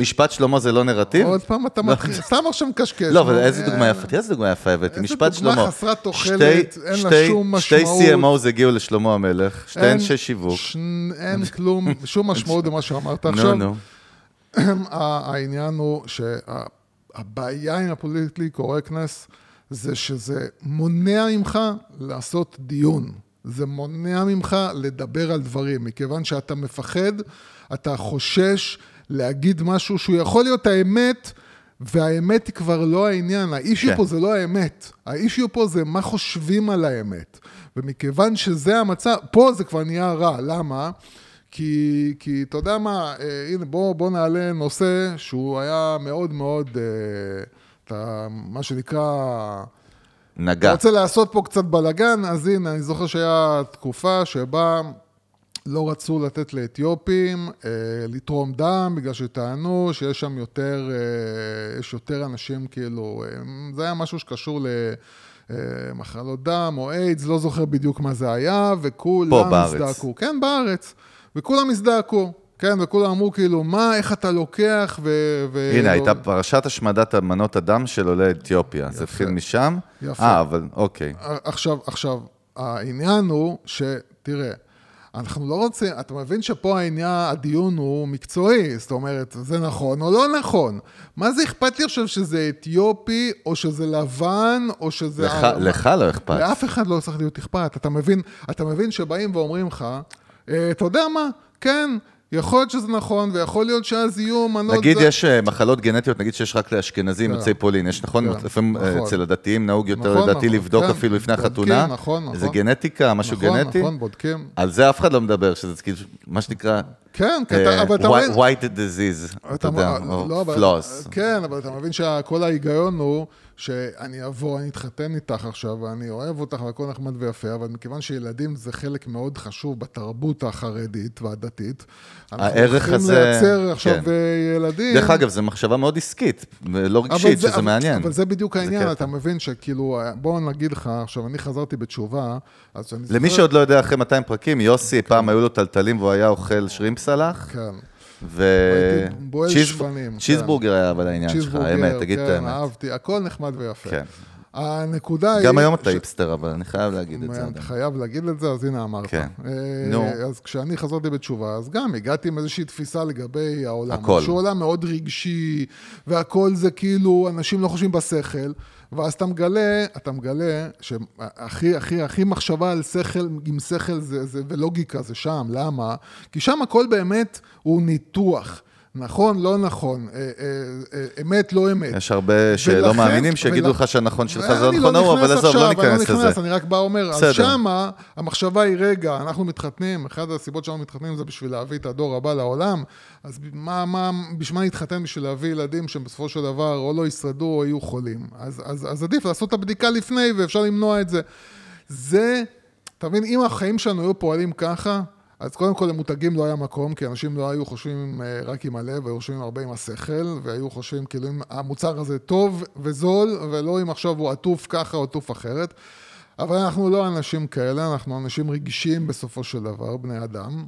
משפט שלמה זה לא נרטיב?
עוד פעם אתה מתחיל, סתם עכשיו מקשקש.
לא, אבל איזה
אה,
דוגמה יפה, תראה איזה דוגמה יפה הבאתי,
איזה
משפט
דוגמה
שלמה.
חסרת תוחלת,
שתי-
אין לה
שתי-
שום
שתי
משמעות.
CMOs הגיעו לשלמה המלך, שתי אנשי שיווק.
אין כלום, שום משמעות במה שאמרת עכשיו. העניין הוא שהבעיה עם הפוליטיקלי קורקטנס זה שזה מונע ממך לעשות דיון. זה מונע ממך לדבר על דברים, מכיוון שאתה מפחד, אתה חושש להגיד משהו שהוא יכול להיות האמת, והאמת היא כבר לא העניין. האישיו
כן.
פה זה לא האמת. האישיו פה זה מה חושבים על האמת. ומכיוון שזה המצב, פה זה כבר נהיה רע. למה? כי, כי אתה יודע מה, אה, הנה בוא, בוא נעלה נושא שהוא היה מאוד מאוד, אה, אתה, מה שנקרא,
נגע.
אתה רוצה לעשות פה קצת בלאגן, אז הנה, אני זוכר שהיה תקופה שבה לא רצו לתת לאתיופים אה, לתרום דם, בגלל שטענו שיש שם יותר, אה, יש יותר אנשים כאילו, אה, זה היה משהו שקשור ל... אה, מחלות דם או איידס, לא זוכר בדיוק מה זה היה, וכולם
פה בארץ.
הזדעקו. כן, בארץ. וכולם הזדעקו. כן, וכולם אמרו כאילו, מה, איך אתה לוקח ו... ו-
הנה,
לא-
הייתה פרשת השמדת מנות הדם של עולי אתיופיה. זה התחיל משם?
יפה.
אה, אבל אוקיי.
עכשיו, עכשיו, העניין הוא שתראה, אנחנו לא רוצים, אתה מבין שפה העניין, הדיון הוא מקצועי, זאת אומרת, זה נכון או לא נכון. מה זה אכפת לי עכשיו שזה אתיופי, או שזה לבן, או שזה...
לך- לך לא אכפת.
לאף אחד לא צריך להיות אכפת. אתה מבין, אתה מבין שבאים ואומרים לך, אה, אתה יודע מה, כן, יכול להיות שזה נכון, ויכול להיות שאז יהיו מנות...
נגיד
זה-
יש אה, מחלות גנטיות, נגיד שיש רק לאשכנזים
כן.
יוצאי פולין, יש נכון,
כן,
לפעמים אה,
נכון.
אצל הדתיים נהוג יותר
נכון,
לדעתי
נכון,
לבדוק
כן,
אפילו לפני
בודקים,
החתונה.
נכון, נכון.
זה גנטיקה, משהו
נכון,
גנטי.
נכון, בודקים.
על זה אף אחד לא מדבר, שזה כאילו, מה שנקרא,
כן,
אה,
אבל אתה מבין...
white disease, אתה יודע, או
לא,
פלוס.
כן, אבל אתה מבין שכל ההיגיון הוא שאני אבוא, אני אתחתן איתך עכשיו, ואני אוהב אותך והכל נחמד ויפה, אבל מכיוון שילדים זה חלק מאוד חשוב בתרבות החרדית והדתית, אנחנו הולכים לייצר עכשיו
כן.
אה, ילדים.
דרך אגב, זו מחשבה מאוד עסקית,
אבל
רגשית,
זה-
שזה מעניין.
אבל זה בדיוק העניין. אתה מבין שכאילו, בוא נגיד לך, עכשיו, אני חזרתי בתשובה, אז אני זוכר...
למי שעוד לא יודע, אחרי 200 פרקים, יוסי, פעם היו לו טלטלים והוא היה אוכל שרימפ סלח,
כן.
ו...
כן.
צ'יזבורגר היה אבל העניין שלך, האמת, תגיד את
כן,
האמת.
אהבתי, הכל נחמד ויפה.
כן.
הנקודה היא...
גם היום אתה היפסטר, אבל אני חייב להגיד את זה.
אתה. חייב להגיד את זה, אז הנה אמרת.
כן.
אה,
נו.
אז כשאני חזרתי בתשובה, אז גם הגעתי עם איזושהי תפיסה לגבי העולם.
הכל.
שהוא עולם מאוד רגשי, והכל זה כאילו, אנשים לא חושבים בשכל, ואז אתה מגלה, אתה מגלה שהכי, הכי, הכי מחשבה על שכל, עם שכל זה, זה, ולוגיקה זה שם. למה? כי שם הכל באמת הוא ניתוח. נכון, לא נכון, אה, אה, אה, אמת, לא אמת.
יש הרבה שלא מאמינים שיגידו לך שהנכון שלך זה לא נכון ההוא,
נכנס
אבל עזוב, לא
אני
ניכנס
לא
לזה.
אני רק בא אומר,
בסדר.
אז שמה המחשבה היא, רגע, אנחנו מתחתנים, אחת הסיבות שאנחנו מתחתנים זה בשביל להביא את הדור הבא לעולם, אז מה, מה, בשביל מה נתחתן? בשביל להביא ילדים שהם בסופו של דבר או לא ישרדו או יהיו חולים. אז, אז, אז עדיף לעשות את הבדיקה לפני ואפשר למנוע את זה. זה, אתה מבין, אם החיים שלנו היו פועלים ככה, אז קודם כל למותגים לא היה מקום, כי אנשים לא היו חושבים אה, רק עם הלב, היו חושבים הרבה עם השכל, והיו חושבים כאילו אם המוצר הזה טוב וזול, ולא אם עכשיו הוא עטוף ככה או עטוף אחרת. אבל אנחנו לא אנשים כאלה, אנחנו אנשים רגישים בסופו של דבר, בני אדם.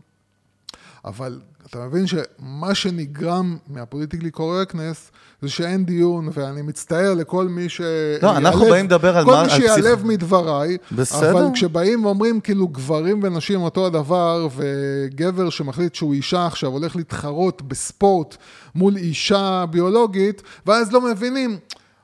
אבל אתה מבין שמה שנגרם מהפוליטיקלי קורקטנס זה שאין דיון, ואני מצטער לכל מי ש...
לא, אנחנו באים לדבר על
כל
מה-
מי
על
שיעלב מדבריי,
בסדר.
אבל כשבאים ואומרים כאילו גברים ונשים אותו הדבר, וגבר שמחליט שהוא אישה עכשיו הולך להתחרות בספורט מול אישה ביולוגית, ואז לא מבינים,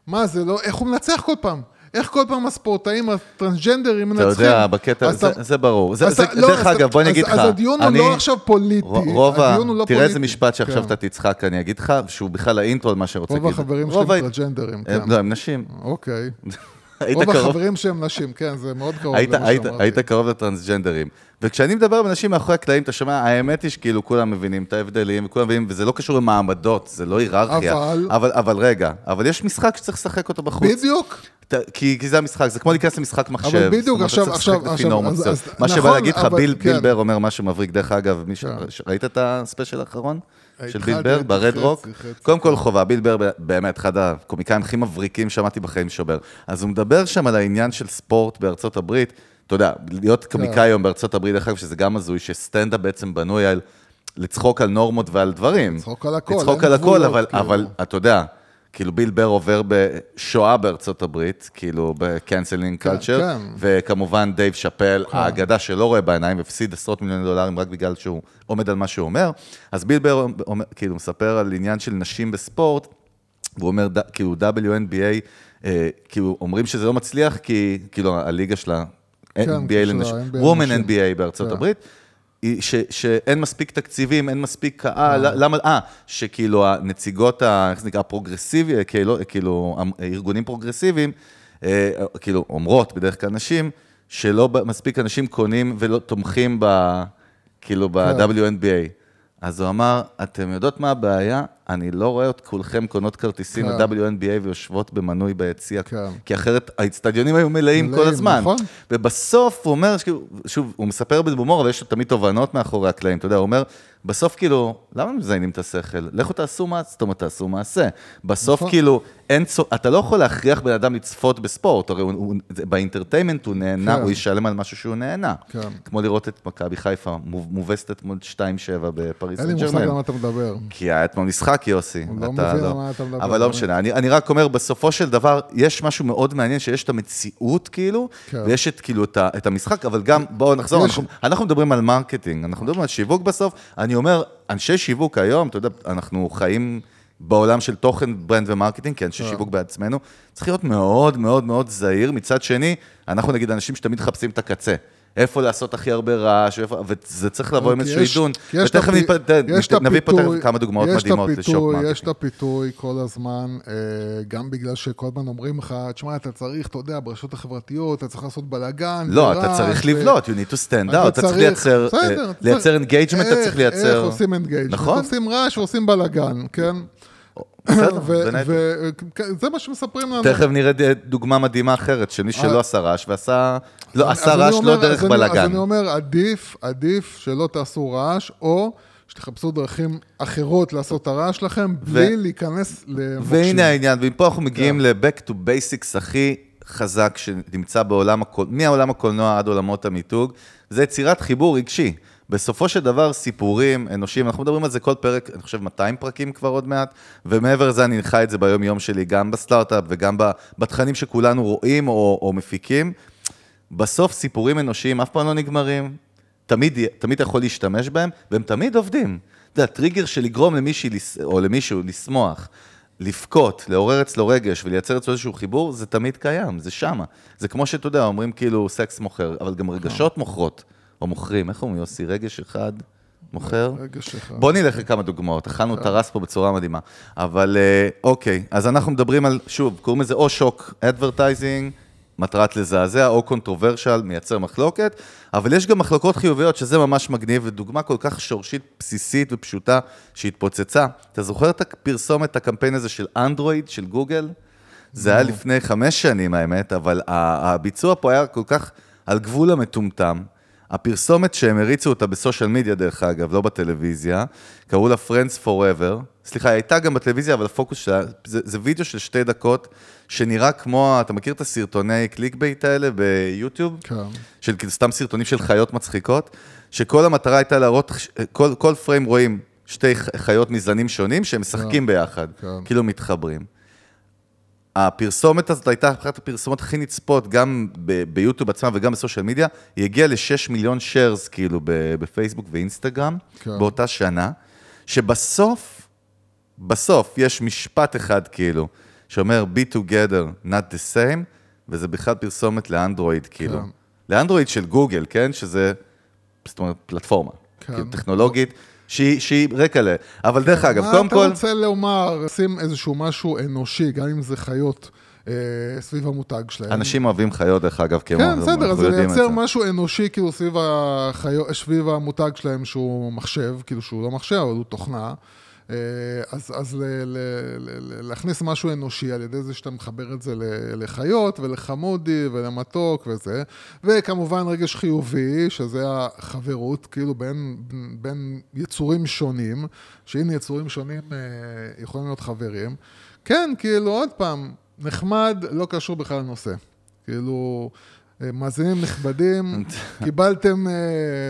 מה זה, לא, איך הוא מנצח כל פעם? איך כל פעם הספורטאים הטרנסג'נדרים
אתה
מנצחים?
יודע, בקטע,
אז
זה-
אתה-
זה ברור. זה- זה-
אתה- לא,
דרך אגב,
אתה-
בוא אני אגיד לך.
אז הדיון הוא לא עכשיו פוליטי,
רוב ה...
לא
תראה איזה. משפט שעכשיו
כן.
אתה תצחק, אני אגיד לך, שהוא בכלל האינטרו על מה שאני רוצה
רוב
להגיד.
החברים
רוב
שהם
ה-
טרנסג'נדרים,
הם-
כן.
לא, הם נשים.
אוקיי.
היית
רוב
קרוב.
החברים שהם נשים, כן, זה מאוד קרוב
היית,
למה
היית,
שאמרתי.
היית קרוב לטרנסג'נדרים. וכשאני מדבר עם אנשים מאחורי הקלעים, אתה שומע, האמת היא שכאילו כולם מבינים את ההבדלים, וכולם מבינים, וזה לא קשור למעמדות, זה לא היררכיה.
אבל-
אבל... אבל רגע, אבל יש משחק שצריך לשחק אותו בחוץ.
בדיוק.
כי, כי זה המשחק, זה כמו להיכנס למשחק מחשב.
אבל בדיוק, עכשיו- עכשיו- עכשיו, אז-
מסוימות.
אז
מה שבא
נכון,
להגיד לך, ביל
כן.
בילבר אומר משהו מבריק, דרך אגב, מי ש...
כן.
ראית את הספיישל האחרון? של ביל בר, ברד רוק? קודם כל חובה, ביל בר באמת אחד הקומיקאים הכי מבריקים שמעתי בחיים שובר. אז הוא מדבר שם על העניין של ספורט בארצות הברית. אתה יודע, להיות
כן.
קומיקאי היום בארצות הברית, דרך אגב, שזה גם הזוי, שסטנדאפ בעצם בנוי על לצחוק על נורמות ועל דברים.
לצחוק על הכל,
לצחוק על הכל, אבל,
כאילו.
אבל אתה יודע, כאילו ביל בר עובר בשואה בארצות הברית, כאילו ב-canceling
כן,
culture,
כן.
וכמובן דייב שאפל,
כן.
האגדה שלא רואה בעיניים, הפסיד עשרות מיליוני דולרים רק בגלל שהוא עומד על מה שהוא אומר. אז ביל בר אומר, כאילו מספר על עניין של נשים בספורט, והוא אומר, כאילו WNBA, אה, כאילו אומרים שזה לא מצליח, כי כאילו הליגה של ה-NBA
כן,
לנשים,
ה-NBA
Women
לנשים.
NBA בארצות
כן.
הברית, ש, שאין מספיק תקציבים, אין מספיק קהל, למה, אה, שכאילו הנציגות, ה- איך זה נקרא, פרוגרסיבי, כאילו, כאילו ארגונים פרוגרסיביים, אה, כאילו אומרות, בדרך כלל נשים, שלא מספיק אנשים קונים ולא תומכים ב... כאילו ב-WNBA. אז הוא אמר, אתם יודעות מה הבעיה? אני לא רואה את כולכם קונות כרטיסים
כן.
ל-WNBA ויושבות במנוי ביציע,
כן.
כי אחרת האצטדיונים היו מלאים כל
מלאים,
הזמן.
נכון.
ובסוף הוא אומר, שוב, הוא מספר בזה בהומור, אבל יש לו תמיד תובנות מאחורי הקלעים, אתה יודע, הוא אומר, בסוף כאילו, למה מזיינים את השכל? לכו תעשו מעשה, זאת אומרת, תעשו מעשה. בסוף
נכון.
כאילו, אין, צו- אתה לא יכול להכריח בן אדם לצפות בספורט, הרי הוא- הוא- ב-entertainment הוא נהנה,
כן.
הוא ישלם על משהו שהוא נהנה.
כן.
כמו לראות את מכבי חיפה מוב- מובסת אתמול 2-7 בפריס
אין לי מושג
ז'רמן.
למה אתה מדבר.
כי היה אתמול משחק, יוסי.
הוא לא מבין על מה אתה מדבר,
אבל לא. משנה, אני, אני רק אומר, בסופו של דבר, יש משהו מאוד מעניין, שיש את המציאות, כאילו,
כן.
ויש את, כאילו, את, את המשחק, אבל גם, בואו נחזור,
יש-
אנחנו, אנחנו מדברים על marketing, אנחנו מדברים על שיווק בסוף. אני אומר, אנשי שיווק היום, אתה יודע, אנחנו חיים בעולם של תוכן, brand ו-marketing, כי אנשי
כן.
שיווק בעצמנו, צריך להיות מאוד מאוד מאוד זהיר. מצד שני, אנחנו נגיד אנשים שתמיד מחפשים את הקצה. איפה לעשות הכי הרבה רעש, וזה צריך לבוא עם
כי
איזשהו עידון. ותכף נביא פה כמה דוגמאות מדהימות
ל-shock
marketing.
יש את הפיתוי כל הזמן, אה, גם בגלל שכל הזמן אומרים לך, תשמע, אתה צריך, אתה יודע, ברשתות החברתיות, אתה צריך לעשות בלאגן.
לא, אתה צריך לבלוט, you need to stand out, אתה צריך לייצר,
בסדר,
אה,
אתה צריך
לייצר...
איך עושים engagement?
נכון.
עושים רעש ועושים בלאגן, כן?
בסדר,
זה מה שמספרים לנו.
תכף נראה דוגמה מדהימה אחרת, של מי שלא
אה.
עשה רעש ועשה... לא, עשה רעש לא דרך
אני- אז
בלאגן.
אני אומר, עדיף, עדיף שלא תעשו רעש, או שתחפשו דרכים אחרות לעשות את הרעש שלכם, בלי להיכנס למוקשים.
והנה העניין, ומפה אנחנו מגיעים
כן.
ל-back to basics הכי חזק שנמצא בעולם הקולנוע, מהעולם הקולנוע עד עולמות המיתוג, זה יצירת חיבור רגשי. בסופו של דבר, סיפורים אנושיים, אנחנו מדברים על זה כל פרק, אני חושב 200 פרקים כבר עוד מעט, ומעבר לזה אני חי את זה ביום-יום שלי, גם בסטארט-אפ וגם בתכנים שכולנו רואים או, או מפיקים. בסוף סיפורים אנושיים אף פעם לא נגמרים, תמיד, תמיד אתה יכול להשתמש בהם, והם תמיד עובדים. אתה יודע, טריגר של לגרום למישהי או למישהו לשמוח, לבכות, לעורר אצלו רגש ולייצר אצלו איזשהו חיבור, זה תמיד קיים, זה שמה. זה כמו שאתה יודע, אומרים כאילו סקס מוכר, אבל גם רגשות מוכרות, או מוכרים, איך אומרים יוסי? רגש אחד מוכר?
רגש אחד.
בוא נלך לכמה דוגמאות, אכלנו את הראש פה בצורה מדהימה. אבל אה, אוקיי, אז אנחנו מדברים על, שוב, קוראים לזה או shock advertising, מטרת לזעזע, או controversial, מייצר מחלוקת, אבל יש גם מחלוקות חיוביות, שזה ממש מגניב, ודוגמה כל כך שורשית, בסיסית ופשוטה, שהתפוצצה. אתה זוכר את הפרסומת, הקמפיין הזה של אנדרואיד, של גוגל? זה היה לפני חמש שנים, האמת, אבל הביצוע פה היה כל כך על גבול המטומטם. הפרסומת שהם הריצו אותה בסושיאל מדיה, דרך אגב, לא בטלוויזיה, קראו לה Friends Forever. סליחה, היא הייתה גם בטלוויזיה, אבל הפוקוס שלה, זה, זה וידאו של שתי דקות, שנראה כמו, אתה מכיר את הסרטוני clickbait האלה ביוטיוב?
כן.
של כאילו סתם סרטונים של חיות מצחיקות, שכל המטרה הייתה להראות, כל, כל פריים רואים שתי חיות מזנים שונים שהם משחקים ביחד,
כן.
כאילו מתחברים. הפרסומת הזאת הייתה אחת הפרסומות הכי נצפות, גם ב- ביוטיוב עצמה וגם בסושיאל מדיה, היא הגיעה ל-6 מיליון שיירס, כאילו, בפייסבוק ואינסטגרם,
כן.
באותה שנה, שבסוף, בסוף יש משפט אחד, כאילו, שאומר, be together, not the same, וזה בכלל פרסומת לאנדרואיד, כאילו.
כן.
לאנדרואיד של גוגל, כן? שזה, זאת אומרת, פלטפורמה,
כן.
כאילו, טכנולוגית, שהיא, רקע ל... אבל דרך אגב,
מה
קודם
אתה
כל...
רוצה לומר, שים איזשהו משהו אנושי, גם אם זה חיות אה, סביב המותג שלהם.
אנשים אוהבים חיות, דרך אגב, כמו...
כן, בסדר, אז לייצר. משהו אנושי כאילו סביב, החיות, סביב המותג שלהם שהוא מחשב, כאילו שהוא לא מחשב, אבל הוא תוכנה. אה, אז, אז ל, ל, ל, להכניס משהו אנושי על ידי זה שאתה מחבר את זה לחיות ולחמודי ולמתוק וזה, וכמובן רגש חיובי, שזה החברות, כאילו בין, בין יצורים שונים, שהנה יצורים שונים אה, יכולים להיות חברים. כן, כאילו, עוד פעם, נחמד, לא קשור בכלל לנושא. כאילו, מאזינים נכבדים, קיבלתם, אה,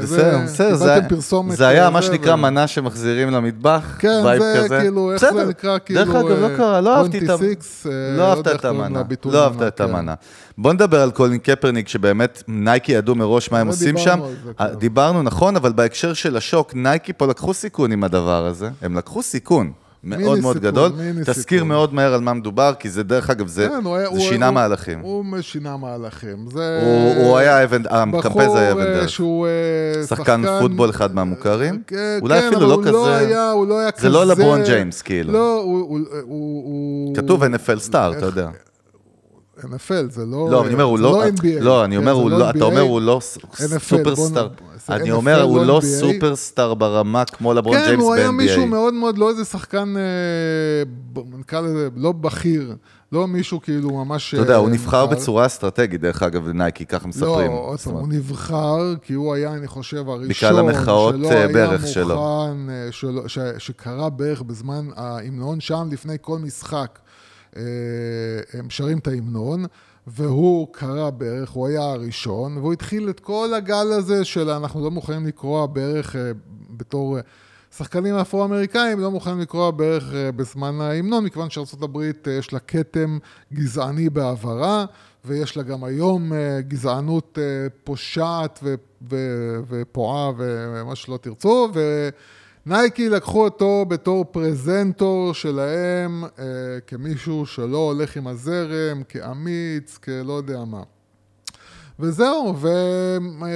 בסדר, בסדר, זה
קיבלתם
היה-
פרסומת.
זה היה
אה,
מה שנקרא מנה שמחזירים למטבח,
כן, זה
כזה.
כאילו, איך. זה נקרא, כאילו...
דרך אגב, לא
אה,
קרה, לא אהבתי את ה...
26, אה,
לא אהבת את המנה, לא אהבת את
כן.
המנה. בוא נדבר על קולין קפרניק, שבאמת נייקי ידעו מראש מה הם
לא
עושים שם. אה. דיברנו, נכון, אבל בהקשר של השוק, נייקי פה לקחו סיכון עם הדבר הזה. הם לקחו סיכון. מאוד מאוד גדול. תזכיר. מאוד מהר על מה מדובר, כי זה, דרך אגב, זה
כן,
זה
הוא-
שינה
הוא-
מהלכים.
הוא שינה מהלכים. זה...
הוא הוא היה אבן, הקמפיין זה היה אבן
אה,
דרך.
שהוא אה,
שחקן פוטבול אחד מהמוכרים?
כן,
אולי
כן,
אפילו לא
הוא
כזה-
לא היה, הוא לא היה כזה...
זה לא לברון ג'יימס, כאילו.
לא, הוא... הוא- הוא- הוא...
כתוב NFL star, אתה יודע.
NFL, זה לא...
לא, אני אומר, הוא לא...
NBA.
לא, אני
כן,
אומר, הוא לא... אתה. אומר, הוא לא סופרסטאר. אני אומר, הוא
לא
לא. סופרסטאר ברמה כמו לברון
כן,
ג'יימס
הוא היה מישהו
ב-NBA.
מאוד מאוד, לא איזה שחקן, אה, נקרא לזה, לא בכיר, לא מישהו כאילו ממש...
אתה יודע,
אה,
הוא נבחר. בצורה אסטרטגית, דרך אגב, לנייקי, ככה מספרים.
לא, עוד פעם, הוא נבחר כי הוא היה, אני חושב, הראשון
בגלל המחאות,
שלא
אה,
היה
ברך
מוכן,
שלו.
שלא- ש- שקרה בערך בזמן ההמנון שם, לפני כל משחק. אה, הם שרים את ההמנון, והוא קרא בערך, הוא היה הראשון, והוא התחיל את כל הגל הזה של אנחנו לא מוכנים לקרוע בערך אה, בתור... אה, שחקנים אפרו-אמריקאים לא מוכנים לקרוע בערך בזמן ההמנון, מכיוון שארה"ב יש לה כתם גזעני בעברה, ויש לה גם היום גזענות פושעת ו- ו- ופועה ומה שלא תרצו, ונייקי לקחו אותו בתור פרזנטור שלהם, אה, כמישהו שלא הולך עם הזרם, כאמיץ, כלא יודע מה. וזהו, ו...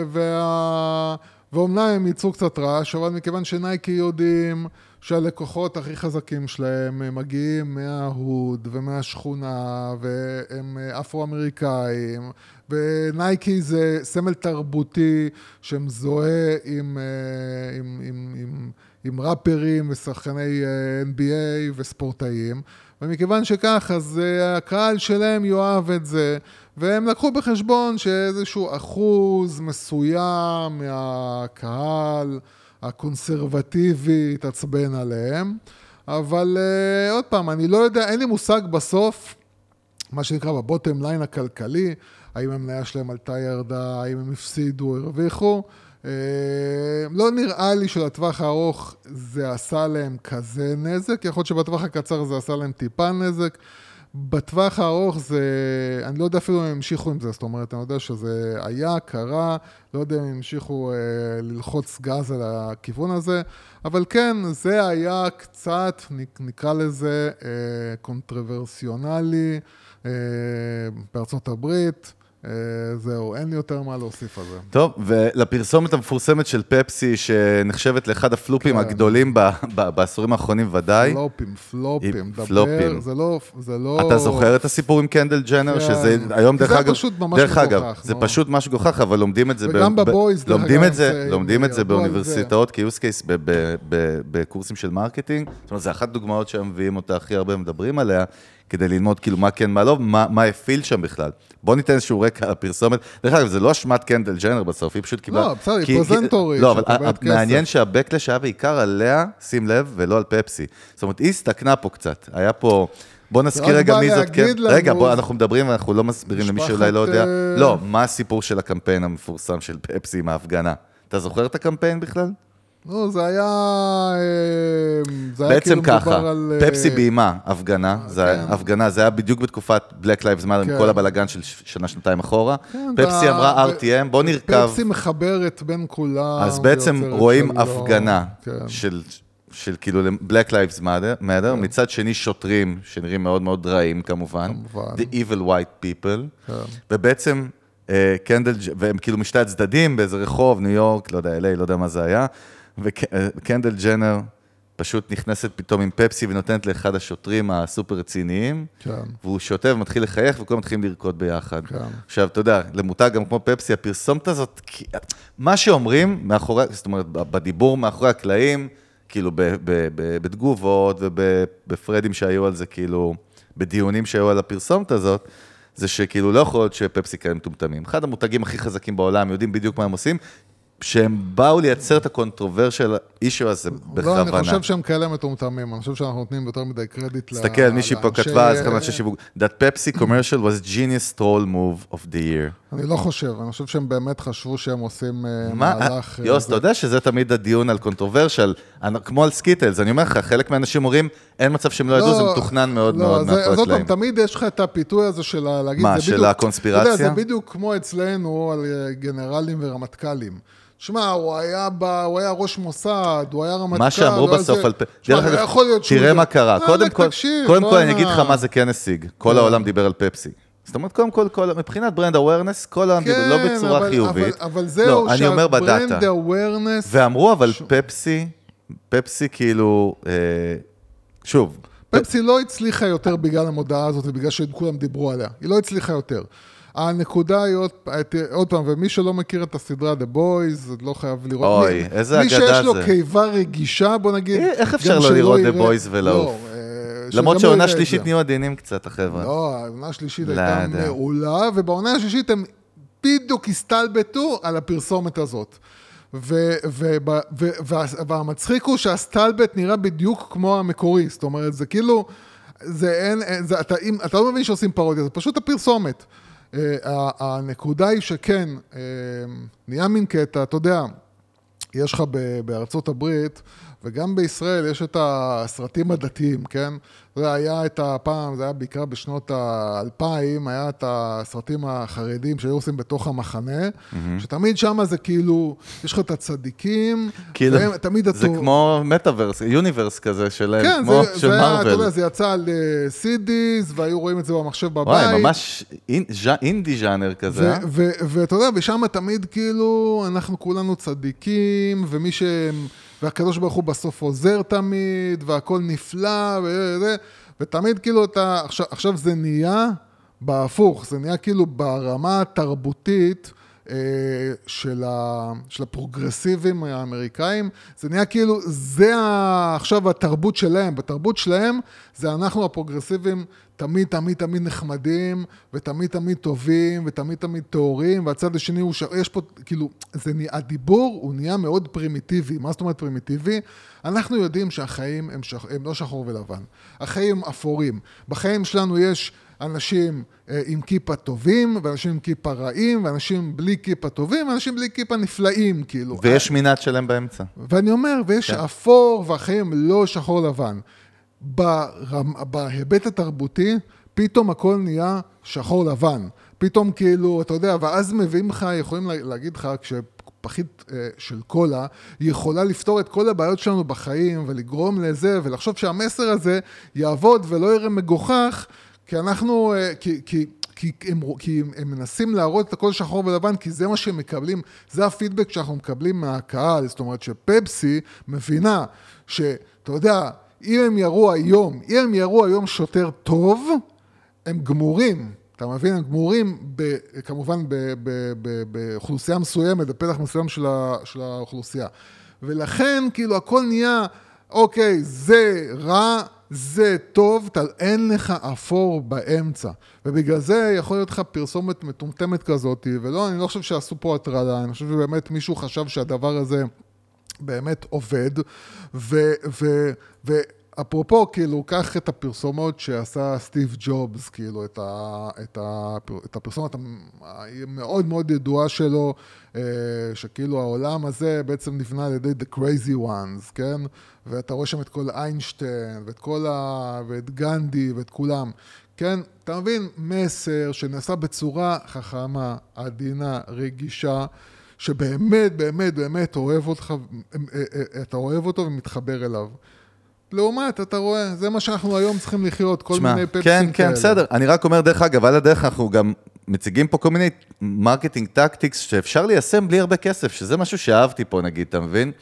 וה... ואומנם הם ייצרו קצת רעש, אבל מכיוון שנייקי יודעים שהלקוחות הכי חזקים שלהם הם מגיעים מההוד ומהשכונה, והם אה, אפרו-אמריקאים, ונייקי זה סמל תרבותי שמזוהה עם, אה, עם, עם, עם, עם ראפרים ושחקני אה, NBA וספורטאים. ומכיוון שכך, אז אה, הקהל שלהם יאהב את זה, והם לקחו בחשבון שאיזשהו אחוז מסוים מהקהל הקונסרבטיבי התעצבן עליהם, אבל uh, עוד פעם, אני לא יודע, אין לי מושג בסוף, מה שנקרא בבוטם ליין הכלכלי, האם המניה שלהם עלתה ירדה, האם הם הפסידו, הרוויחו. Uh, לא נראה לי שלטווח הארוך זה עשה להם כזה נזק, יכול להיות שבטווח הקצר זה עשה להם טיפה נזק. בטווח הארוך זה, אני לא יודע אפילו אם הם המשיכו עם זה, זאת אומרת, אני יודע שזה היה, קרה, לא יודע אם הם המשיכו אה, ללחוץ גז על הכיוון הזה, אבל כן, זה היה קצת, נק- נקרא לזה, אה, controversially אה, בארצות הברית. אה, זהו, אין לי יותר מה להוסיף על זה.
טוב, ולפרסומת המפורסמת של פפסי, שנחשבת לאחד ה flops
כן.
הגדולים ב- ב- בעשורים האחרונים ודאי.
פלופים, פלופים, דבר,
פלופים.
זה לא, זה לא...
אתה זוכר את הסיפור עם קנדל ג'נר,
כן.
שזה היום דרך
זה
אגב,
פשוט ממש
דרך אגב,
מגוחך,
זה
נו.
פשוט משהו מגוחך, אבל לומדים את זה,
וגם בבויז, דרך
לומדים
אגב,
את זה,
זה-
לומדים את זה
זה.
באוניברסיטאות ב- ב- בקורסים של marketing, זאת אומרת, זה אחת הדוגמאות שהם מביאים אותה הכי הרבה מדברים עליה, כדי ללמוד כאילו מה כן, מה לא, מה מה הפעיל שם בכלל. בוא ניתן איזשהו רקע על הפרסומת. דרך אגב, זה לא אשמת קנדל ג'נר בסוף, היא פשוט קיבלה...
לא, בסדר, היא פרזנטורית,
לא, אבל. מעניין שה backlash היה בעיקר עליה, שים לב, ולא על פפסי. זאת אומרת, היא הסתכנה פה קצת. היה פה... בוא נזכיר רגע מי זאת כן.
לנו-
רגע, בוא, אנחנו מדברים ואנחנו לא מסבירים למי שאולי לא יודע.
משפחת, אה,
לא, מה הסיפור של הקמפיין המפורסם של פפסי עם ההפגנה? אתה זוכר את הקמפיין בכלל?
לא, זה היה... אה, זה היה
בעצם
כאילו
ככה,
מדובר על... אה,
פפסי ביימה הפגנה, זה היה-
כן.
הפגנה, זה היה בדיוק בתקופת Black Lives Matter, עם
כן.
כל הבלגן של שנה-שנתיים אחורה.
כן,
פפסי
וה-
אמרה RTM, בוא נרכב.
פפסי מחברת בין כולם.
אז בעצם רואים. הפגנה
כן.
של, של כאילו Black Lives Matter, matter מצד שני שוטרים שנראים מאוד מאוד רעים כמובן,
כמובן.
The Evil White People,
כן.
ובעצם אה, קנדל, והם כאילו משתי הצדדים באיזה רחוב, ניו יורק, לא יודע, LA, לא יודע מה זה היה, וקנדל ג'נר פשוט נכנסת פתאום עם פפסי ונותנת לאחד השוטרים הסופר רציניים,
כן.
והוא שותה ומתחיל לחייך וכולם מתחילים לרקוד ביחד.
כן.
עכשיו, אתה יודע, למותג גם כמו פפסי, הפרסומת הזאת, מה שאומרים מאחורי, זאת אומרת, בדיבור מאחורי הקלעים, כאילו ב, ב, ב, בתגובות ובפרדים שהיו על זה, כאילו, בדיונים שהיו על הפרסומת הזאת, זה שכאילו לא יכול להיות שפפסי כאלה מטומטמים. אחד המותגים הכי חזקים בעולם, יודעים בדיוק מה הם עושים, שהם באו לייצר את ה controversial issue הזה בכוונה.
לא, אני חושב שהם כאלה מטומטמים, אני חושב שאנחנו נותנים יותר מדי קרדיט ל-
תסתכל, מישהי פה
לאנשי-
כתבה, אז כמה אנשי שיווק, that Pepsi commercial was genius troll move of the year.
אני לא חושב, אני חושב שהם באמת חשבו שהם עושים אה,
מה,
מהלך... אה,
יוס,
זה.
אתה יודע שזה תמיד הדיון על controversial, כמו על סקיטלס, אני אומר לך, חלק מהאנשים אומרים, אין מצב שהם לא ידעו, זה מתוכנן מאוד
לא,
מאוד מאחורי הקלעים.
תמיד יש לך את הפיתוי הזה של להגיד,
מה, של. הקונספירציה?
זה בדיוק כמו אצלנו על אה, גנרלים ורמטכ"לים. שמע, הוא היה ב... הוא היה ראש מוסד, הוא היה רמטכ"ל.
מה שאמרו
לא
בסוף
זה.
על... פ-
שמע,
דרך
לא
אגב, תראה. מה קרה.
אה,
קודם כל, קודם כל אני. אגיד לך מה זה כן השיג. כל
לא.
העולם דיבר על פפסי. זאת אומרת, קודם כל, כל- מבחינת brand awareness, כל העולם דיבר, לא
כן,
בצורה
אבל-
חיובית.
אבל, אבל זהו,
לא, אני אומר בדאטה.
שה brand awareness...
ואמרו, אבל פפסי, פפסי כאילו, אה, שוב,
פפסי לא הצליחה יותר בגלל המודעה הזאת ובגלל שכולם דיברו עליה. היא לא הצליחה יותר. הנקודה היא עוד, עוד פעם, ומי שלא מכיר את הסדרה The Boys, לא חייב לראות.
אוי,
מי,
איזה
מי
אגדה
שיש לו
זה.
קיבה רגישה, בוא נגיד.
אה, איך אפשר לא לראות The Boys ולעוף?
לא, אה,
למרות
לא
שהעונה שלישית
זה.
נהיו עדינים קצת, החבר'ה.
לא, העונה השלישית
לא
הייתה. מעולה, ובעונה השלישית הם בדיוק הסתלבטו על הפרסומת הזאת. ו- ו- ב- ו- וה- והמצחיק הוא שהסטלבט נראה בדיוק כמו המקורי, זאת אומרת, זה כאילו, זה אין- זה, אתה, אם, אתה לא מבין שעושים פרודיה, זה פשוט הפרסומת. Uh, הנקודה היא שכן, uh, נהיה מין קטע, אתה יודע, יש לך בארצות הברית, וגם בישראל יש את הסרטים הדתיים, כן? זה היה את הפעם, זה היה בעיקר בשנות האלפיים, היה את הסרטים החרדים שהיו עושים בתוך המחנה, שתמיד שם זה כאילו, יש לך את הצדיקים,
כאילו,
והם תמיד
זה
הטוב-
כמו מטאוורס, יוניברס כזה שלהם,
כן,
כמו
זה,
של
זה היה, אתה יודע. זה יצא על אה, CDs, והיו רואים את זה במחשב בבית.
וואי, ממש אינ- ז'ה- אינדי ז'אנר כזה, אה?
ואתה יודע, ושם תמיד כאילו, אנחנו כולנו צדיקים, ומי ש... והקדוש ברוך הוא בסוף עוזר תמיד, והכל נפלא, וזה, ותמיד כאילו אתה, עכשיו, עכשיו זה נהיה בהפוך, זה נהיה כאילו ברמה התרבותית. אה, של, ה, של הפרוגרסיבים האמריקאים, זה נהיה כאילו, זה ה, עכשיו התרבות שלהם, בתרבות שלהם זה אנחנו הפרוגרסיבים תמיד תמיד תמיד נחמדים, ותמיד תמיד טובים, ותמיד תמיד טהורים, והצד השני הוא, ש... יש פה, כאילו, זה, נהיה- הדיבור הוא נהיה מאוד פרימיטיבי. מה זאת אומרת פרימיטיבי? אנחנו יודעים שהחיים הם, שח... הם לא שחור ולבן, החיים אפורים. בחיים שלנו יש אנשים עם כיפה טובים, ואנשים עם כיפה רעים, ואנשים בלי כיפה טובים, ואנשים בלי כיפה נפלאים, כאילו.
ויש מנעד שלם באמצע.
ואני אומר, ויש
כן.
אפור, והחיים לא שחור לבן. ברמ... בהיבט התרבותי, פתאום הכל נהיה שחור לבן. פתאום כאילו, אתה יודע, ואז מביאים לך, יכולים לה- להגיד לך, כשפחית אה, של קולה, היא יכולה לפתור את כל הבעיות שלנו בחיים, ולגרום לזה, ולחשוב שהמסר הזה יעבוד ולא יראה מגוחך, כי אנחנו, אה, כי... כי כי הם, כי הם, הם מנסים להראות את הכל שחור ולבן, כי זה מה שהם מקבלים, זה הפידבק שאנחנו מקבלים מהקהל. זאת אומרת שפפסי מבינה שאתה יודע, אם הם יראו היום, אם הם יראו היום שוטר טוב, הם גמורים. אתה מבין? הם גמורים, ב, כמובן, באוכלוסייה מסוימת, בפתח מסוים של, ה, של האוכלוסייה. ולכן, כאילו, הכל נהיה, אוקיי, זה רע, זה טוב, אתה, אין לך אפור באמצע. ובגלל זה יכול להיות לך פרסומת מטומטמת כזאת, ולא, אני לא חושב שעשו פה הטרלה, אני חושב שבאמת מישהו חשב שהדבר הזה באמת עובד, ו... ו, ו אפרופו, כאילו, קח את הפרסומות שעשה סטיב ג'ובס, כאילו, את, ה, את, ה, את הפרסומת המאוד מאוד ידועה שלו, אה, שכאילו העולם הזה בעצם נבנה על ידי The Crazy Ones, כן? ואתה רואה שם את כל איינשטיין, ואת כל ה... ואת גנדי, ואת כולם. כן? אתה מבין? מסר שנעשה בצורה חכמה, עדינה, רגישה. שבאמת, באמת, באמת אוהב אותך, אתה אוהב אותו ומתחבר אליו. לעומת, אתה רואה, זה מה שאנחנו היום צריכים לחיות, כל
תשמע,
מיני פפסים
כן,
כאלה.
כן, בסדר. אני רק אומר, דרך אגב, על הדרך אנחנו גם מציגים פה כל מיני marketing tactics שאפשר ליישם בלי הרבה כסף, שזה משהו שאהבתי פה, נגיד, אתה מבין?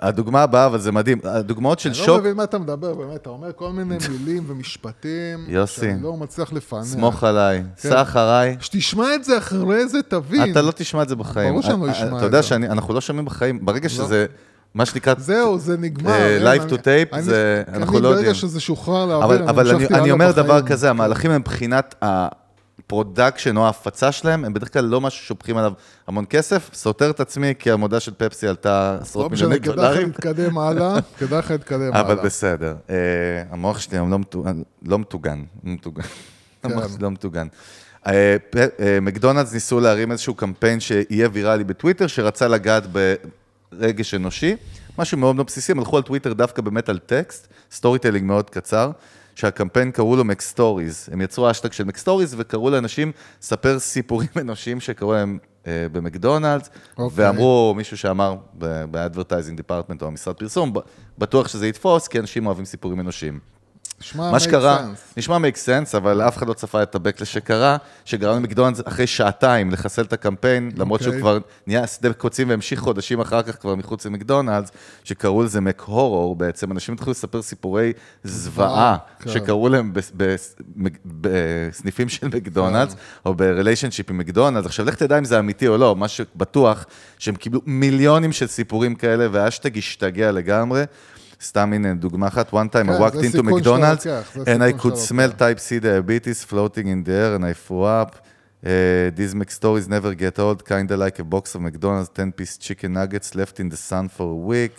הדוגמה הבאה, אבל זה מדהים, הדוגמאות של
אני
שוק,
לא מבין מה אתה מדבר, באמת, אתה אומר כל מיני מילים ומשפטים,
יוסי,
שאני לא מצליח לפענח.
סמוך עליי,
כן.
סע אחריי.
שתשמע את זה אחרי זה, תבין.
אתה לא תשמע את זה בחיים.
ברור שאני לא אשמע
אתה
את
יודע
זה.
שאנחנו לא שומעים בחיים, ברגע שזה, מה שנקרא,
זהו, זה נגמר.
אה, live
אני-
to tape,
אני-
זה-
אני
אנחנו לא
ברגע
יודעים.
שזה שוחרר לאוויר,
אבל, אני, אני אומר. דבר כזה, המהלכים הם מבחינת. ה production או ההפצה שלהם, הם בדרך כלל לא משהו ששופכים עליו המון כסף. סותר את עצמי, כי המודעה של פפסי עלתה
לא
עשרות
משנה,
מיליוני
כדאי לך
דולרים.
להתקדם הלאה, כדאי לך להתקדם הלאה.
אבל בסדר. אה, המוח שלי היום לא לא מטוגן. לא.
כן.
המוח שלי לא מטוגן. אה, מקדונלדס ניסו להרים איזשהו קמפיין שיהיה ויראלי בטוויטר, שרצה לגעת ברגש אנושי. משהו מאוד מאוד בסיסי, הם הלכו על טוויטר דווקא באמת על טקסט, storytelling מאוד קצר, שהקמפיין קראו לו McStories. הם יצרו אשטג של McStories וקראו לאנשים ספר סיפורים אנושיים שקראו להם אה, במקדונלדס,
אוקיי.
ואמרו, מישהו שאמר ב-advertising department או המשרד פרסום, בטוח שזה יתפוס, כי אנשים אוהבים סיפורים אנושיים.
שמע,
מה שקרה,
sense.
נשמע make sense, אבל אף אחד לא צפה את הבקלש שקרה, שגרם למקדונלדס אחרי שעתיים לחסל את הקמפיין, למרות שהוא
אוקיי.
כבר נהיה שדה קוצים והמשיך חודשים אחר כך כבר מחוץ למקדונלדס, שקראו לזה מק הורור בעצם, אנשים התחילו לספר סיפורי זוועה,
כן.
שקראו להם בסניפים של מקדונלדס,
כן.
או בריליישנשיפ עם מקדונלדס. עכשיו, לך תדע אם זה אמיתי או לא, מה שבטוח, שהם קיבלו מיליונים של סיפורים כאלה, והאשטג השתגע לגמרי. סתם הנה דוגמה אחת, one time
כן,
I walked into McDonald's
זה
and I could smell
לוקח.
type C diabetes floating in the air and I threw up. Uh, these McStories never get old, kinda like a box of McDonald's 10-piece chicken nuggets left in the sun for a week.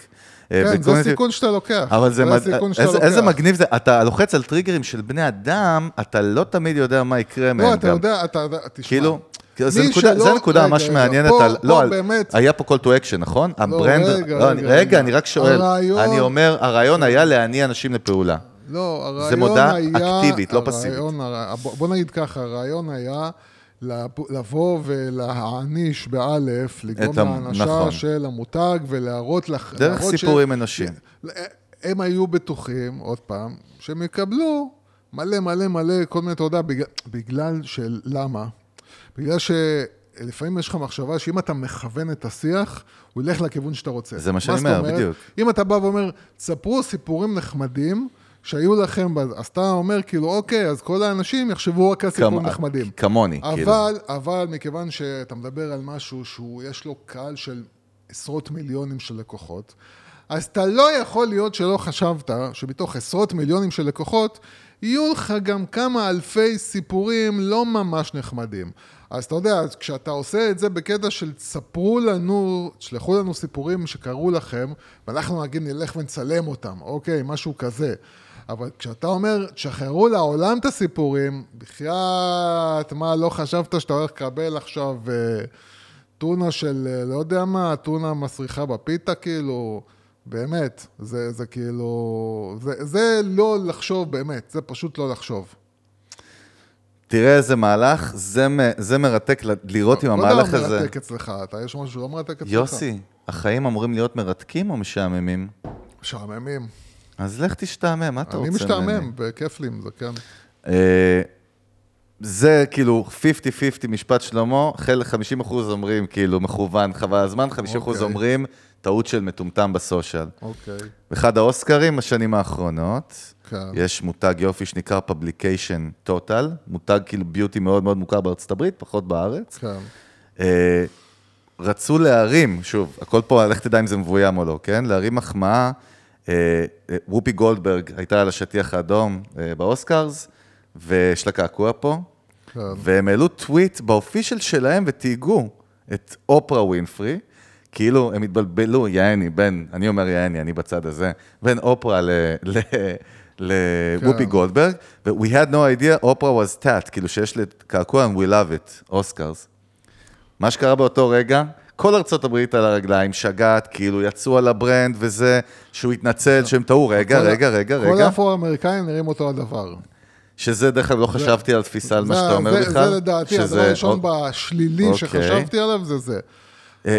Uh,
כן, זה סיכון שאתה לוקח.
אבל זה.
סיכון שאתה לוקח.
איזה מגניב זה, אתה לוחץ על טריגרים של בני אדם, אתה לא תמיד יודע מה יקרה מהם
לא, אתה
גם.
יודע, אתה יודע, תשמע.
כאילו, זה
מי
נקודה,
שלא-
זה נקודה
רגע,
ממש מעניינת
פה-
על...
פה
לא,
באמת-
היה פה call to action, נכון? ה brand...
רגע,
לא,
רגע,
אני,
רגע.
אני רק שואל.
הרעיון-
אני אומר, הרעיון היה להניע אנשים לפעולה.
לא, הרעיון
זה מודעה
היה...
אקטיבית, לא פסיבית.
בוא נגיד ככה, הרעיון היה לב- לבוא ולהאניש באלף, לגרום להאנשה
נכון.
של המותג ולהראות לך...
דרך
להראות ש-
סיפורים אנושיים.
הם היו בטוחים, עוד פעם, שהם יקבלו מלא מלא מלא, כל מיני, אתה יודע, בגלל של... למה? בגלל שלפעמים יש לך מחשבה שאם אתה מכוון את השיח, הוא ילך לכיוון שאתה רוצה.
זה מה שאני אומר? בדיוק.
אם אתה בא ואומר, תספרו סיפורים נחמדים שהיו לכם, אז אתה אומר, כאילו, אוקיי, אז כל האנשים יחשבו רק על סיפורים נחמדים.
כמוני, כאילו.
אבל, אבל מכיוון שאתה מדבר על משהו שהוא, יש לו קהל של עשרות מיליונים של לקוחות, אז אתה לא יכול להיות שלא חשבת שמתוך עשרות מיליונים של לקוחות, יהיו לך גם כמה אלפי סיפורים לא ממש נחמדים. אז אתה יודע, כשאתה עושה את זה בקטע של תספרו לנו, תשלחו לנו סיפורים שקרו לכם, ואנחנו נגיד נלך ונצלם אותם, אוקיי, משהו כזה. אבל כשאתה אומר, תשחררו לעולם את הסיפורים, בחייאת, מה, לא חשבת שאתה הולך לקבל עכשיו אה, טונה של, אה, לא יודע מה, טונה מסריחה בפיתה, כאילו, באמת, זה, זה כאילו, זה, זה לא לחשוב באמת, זה פשוט לא לחשוב.
תראה איזה מהלך, זה, מ- זה מרתק לראות אם
כל
המהלך
דבר
הזה...
מרתק אצלך, אתה, יש משהו שלא מרתק אצלך.
יוסי, החיים אמורים להיות מרתקים או משעממים?
משעממים.
אז לך תשתעמם, מה אתה
אני
רוצה ממני?
משתעמם, וכיף לי עם זה, כן.
אה, זה כאילו 50-50 משפט שלמה, חלק 50% אומרים כאילו מכוון חבל הזמן, 50%
אוקיי.
אומרים טעות של מטומטם בסושיאל.
אוקיי,
באחד האוסקרים בשנים האחרונות,
כן.
יש מותג יופי שנקרא Publication Total, מותג כאילו ביוטי מאוד מאוד מוכר בארצות הברית, פחות בארץ.
כן.
אה, רצו להרים, שוב, הכל פה, לך תדע אם זה מבוים או לא, כן? להרים מחמאה. אה, אה, וופי גולדברג הייתה על השטיח האדום אה, באוסקרס, ויש לה קעקוע פה,
כן.
והם העלו tweet ב official שלהם ותייגו את אופרה ווינפרי, כאילו הם התבלבלו, יעני, בין, אני אומר יעני, אני בצד הזה, בין אופרה ל... ל לוופי
כן.
גולדברג, ו- we had no idea, אופרה was that, כאילו שיש לי קעקוע and we love it, אוסקרס. מה שקרה באותו רגע, כל ארצות הברית על הרגליים, שגעת, כאילו יצאו על ה brand וזה, שהוא התנצל, שהם טעו, רגע,
ה-
רגע, רגע,
כל
רגע,
האפרו-אמריקאים נראים אותו הדבר.
שזה דרך אגב לא חשבתי על תפיסה על מה שאתה אומר בכלל.
זה לדעתי, הדבר הראשון
או-
בשלילי
אוקיי.
שחשבתי עליו זה זה.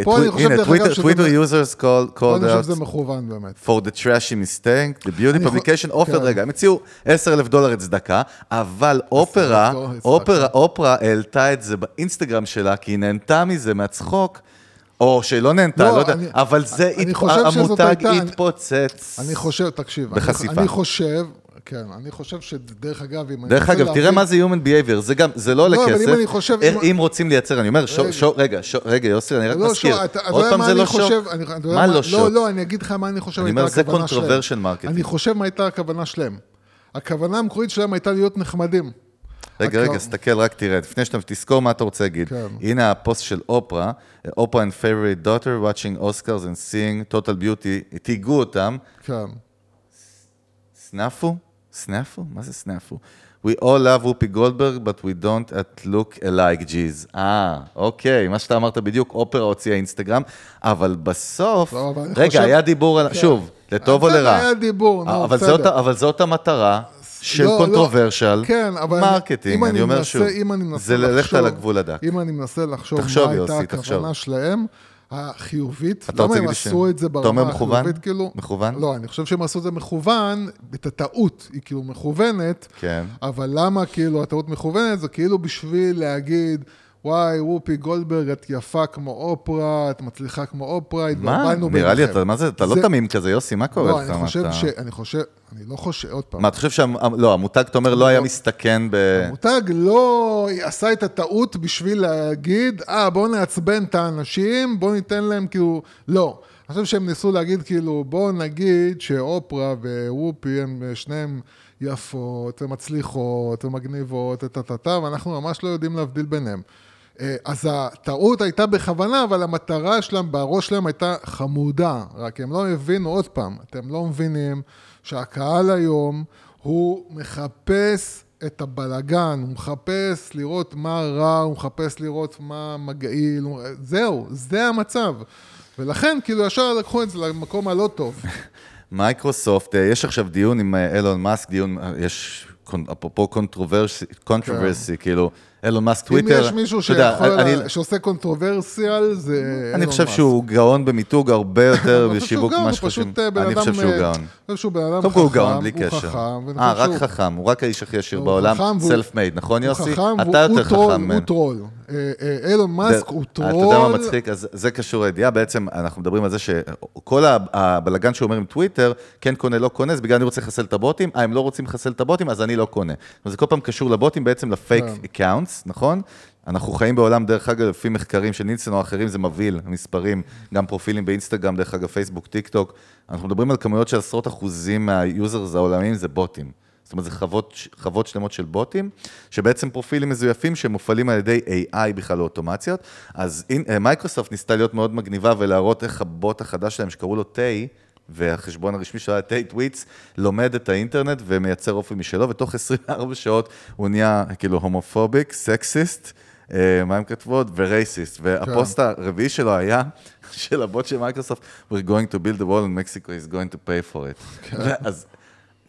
פה אני חושב, דרך אגב, שזה-
טוויטר users called
פה אני חושב שזה מכוון באמת.
for the trashy mistake, the beauty publication offered,
כן.
רגע, הם הציעו 10 אלף דולר צדקה, אבל אופרה. אופרה, אופרה העלתה את זה באינסטגרם שלה, כי היא נהנתה מזה מהצחוק, או שלא נהנתה,
לא,
לא יודע,
אני-
אבל זה,
אני
הת- המותג
הייתה-
התפוצץ.
אני חושב, תקשיב,
בחשיפה.
אני חושב, כן, אני חושב שדרך אגב, אם אני
דרך אגב, תראה מה זה Human Behavior, זה גם, זה לא עולה
לא, אבל
כסף.
אם אני חושב-
אה,
אם-
רוצים לייצר, אני אומר,
רגע.
רגע, יוסי, אני רק
לא,
מזכיר. עוד פעם זה
אני
לא שוק.
אני-
מה לא שוק?
לא, לא, אני אגיד לך מה אני חושב
אני
הייתה
אומר, זה
הכוונה שלהם.
controversial marketing.
אני חושב מה הייתה הכוונה שלהם. הכוונה המקורית שלהם הייתה להיות נחמדים.
רגע, רגע, סתכל, רק תראה, לפני שאתה תזכור מה אתה רוצה להגיד.
כן.
הנה הפוסט של אופרה, אופרה and favorite daughter watching Oscars and seeing total beauty, תייגו אותם,
כן.
Snafu? Snafu? מה זה snafu? We all love וופי גולדברג, but we don't all look alike, jeez. אה, אוקיי, מה שאתה אמרת בדיוק, אופרה הוציאה אינסטגרם, אבל בסוף,
לא, אבל אני
רגע,
חושב-
היה דיבור, על...
כן.
שוב, לטוב או לרע.
היה דיבור, נו,
אבל
בסדר.
זאת, אבל זאת המטרה של
לא, לא.
controversial,
כן, אבל אני-
marketing,
אם
אני אומר
מנסה-
שוב,
אם אני מנסה
זה ללכת על הגבול הדק.
אם אני מנסה לחשוב
תחשוב,
מה
יוסי,
הייתה
תחשוב.
הכוונה שלהם, החיובית, למה הם עשו את זה ברמה? החיובית, כאילו...
מכוון?
לא, אני חושב שהם עשו את זה מכוון, את הטעות היא כאילו מכוונת,
כן.
אבל למה כאילו הטעות מכוונת? זה כאילו בשביל להגיד... וואי, וופי גולדברג, את יפה כמו אופרה, את מצליחה כמו אופרה,
מה?
התבלבלנו
נראה לי,
ביניכם.
אתה, מה זה, אתה לא
זה-
תמים כזה, יוסי, מה קורה
לא,
לך?
אני
מה
חושב
אתה-
ש... אני חושב... אני לא חושב... עוד פעם.
מה, אתה חושב שה... לא, המותג, אתה אומר, לא היה מסתכן ב...
המותג לא עשה את הטעות בשביל להגיד, אה, בואו נעצבן את האנשים, בואו ניתן להם כאילו... לא. אני חושב שהם ניסו להגיד כאילו, בואו נגיד שאופרה ווופי הם שניהם יפות ומצליחות ומגניבות, טה-טה-טה, ואנחנו ממש לא יודעים להבדיל ביניהם. אה, אז הטעות הייתה בכוונה, אבל המטרה שלהם, בראש שלהם הייתה חמודה. רק הם לא הבינו, עוד פעם, אתם לא מבינים שהקהל היום, הוא מחפש את הבלגן, הוא מחפש לראות מה רע, הוא מחפש לראות מה מגעיל, הוא- זהו, זה המצב. ולכן, כאילו, ישר לקחו את זה למקום הלא טוב.
מייקרוסופט, אה, יש עכשיו דיון עם אה, אילון מאסק, דיון, יש, אפרופו controversy, controversy, כאילו, אילון מאסק
כן. עם
טוויטר.
יש מישהו שיכול,
אני-
שעושה controversial, זה
אני
אילון
חושב
מאסק.
שהוא גאון במיתוג הרבה יותר
אני חושב
בשיווק ממה שחושבים.
אה,
אני. חושב שהוא
אה,
גאון.
אני חושב שהוא בן אדם
כל הוא
חכם,
גאון בלי קשר.
חכם,
אה,
חושב
רק חכם, הוא רק האיש הכי עשיר בעולם,
חכם
self made, נכון יוסי?
חכם,
אתה יותר חכם.
הוא
ממנו.
טרול. אה, אה, אילון מאסק הוא טרול.
אתה יודע מה מצחיק? אז זה קשור לידיעה, בעצם אנחנו מדברים על זה שכל הבלגן שהוא אומר עם טוויטר, כן קונה, לא קונה, זה בגלל אני רוצה לחסל את הבוטים, אה, הם לא רוצים לחסל את הבוטים, אז אני לא קונה. זה כל פעם קשור לבוטים, בעצם לפייק
כן.
accounts, נכון? אנחנו חיים בעולם, דרך אגב, לפי מחקרים של נילסון או אחרים, זה מבהיל, המספרים, גם פרופילים באינסטגרם, דרך אגב, פייסבוק, טיק טוק. אנחנו מדברים על כמויות של עשרות אחוזים מה users העולמיים, זה בוטים. זאת אומרת, זה חוות, חוות שלמות של בוטים, שבעצם פרופילים מזויפים שמופעלים על ידי AI בכל אוטומציות. אז אין- אה, מייקרוסופט ניסתה להיות מאוד מגניבה ולהראות איך הבוט החדש שלהם, שקראו לו Tay, והחשבון הרשמי שלו היה Tay Tweets, לומד את האינטרנט ומייצר אופי משלו, ותוך 24 שעות הוא נהיה כאילו הומופוביק, sexist, אה, מה הם כתבו עוד? ו racist. והפוסט הרביעי שלו היה של הבוט של מייקרוסופט, We're going to build a wall and Mexico is going to pay for it. אז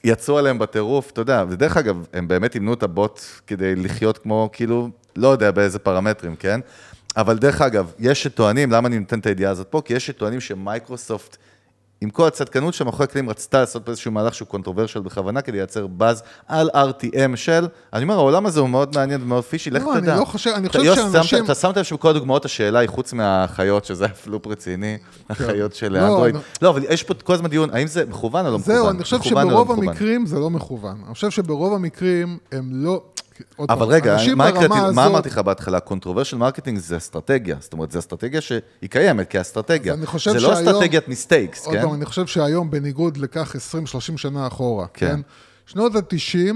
יצאו עליהם בטירוף, אתה יודע, ודרך אגב, הם באמת אימנו את הבוט כדי לחיות כמו, כאילו, לא יודע באיזה פרמטרים, כן? אבל דרך אגב, יש שטוענים, למה אני נותן את הידיעה הזאת פה? כי יש שטוענים שמייקרוסופט, עם כל הצדקנות של מאחורי הקלעים, רצתה לעשות איזשהו מהלך שהוא controversial בכוונה, כדי לייצר באז על RTM של, אני אומר, העולם הזה הוא מאוד מעניין ומאוד פישי, לך
לא,
תדע.
אני לא חושב, אני חושב שאנשים...
אתה שמת לב שבכל הדוגמאות השאלה היא חוץ מהחיות, שזה היה פלופ רציני, החיות של
לא,
אנדרואיד. לא, אבל יש פה כל הזמן דיון, האם זה מכוון או לא מכוון?
זהו, אני חושב
לא
שברוב? המקרים זה לא מכוון. אני חושב שברוב המקרים הם לא... עוד
אבל רגע, מה, הקראתי, מה
הזאת-
אמרתי לך בהתחלה? controversial marketing זה אסטרטגיה. זאת אומרת, זו אסטרטגיה שהיא קיימת כאסטרטגיה. זה לא אסטרטגיית מיסטייקס,
עוד
כן?
פעם, אני חושב שהיום, בניגוד לכך 20-30 שנה אחורה,
כן.
כן? שנות ה-90,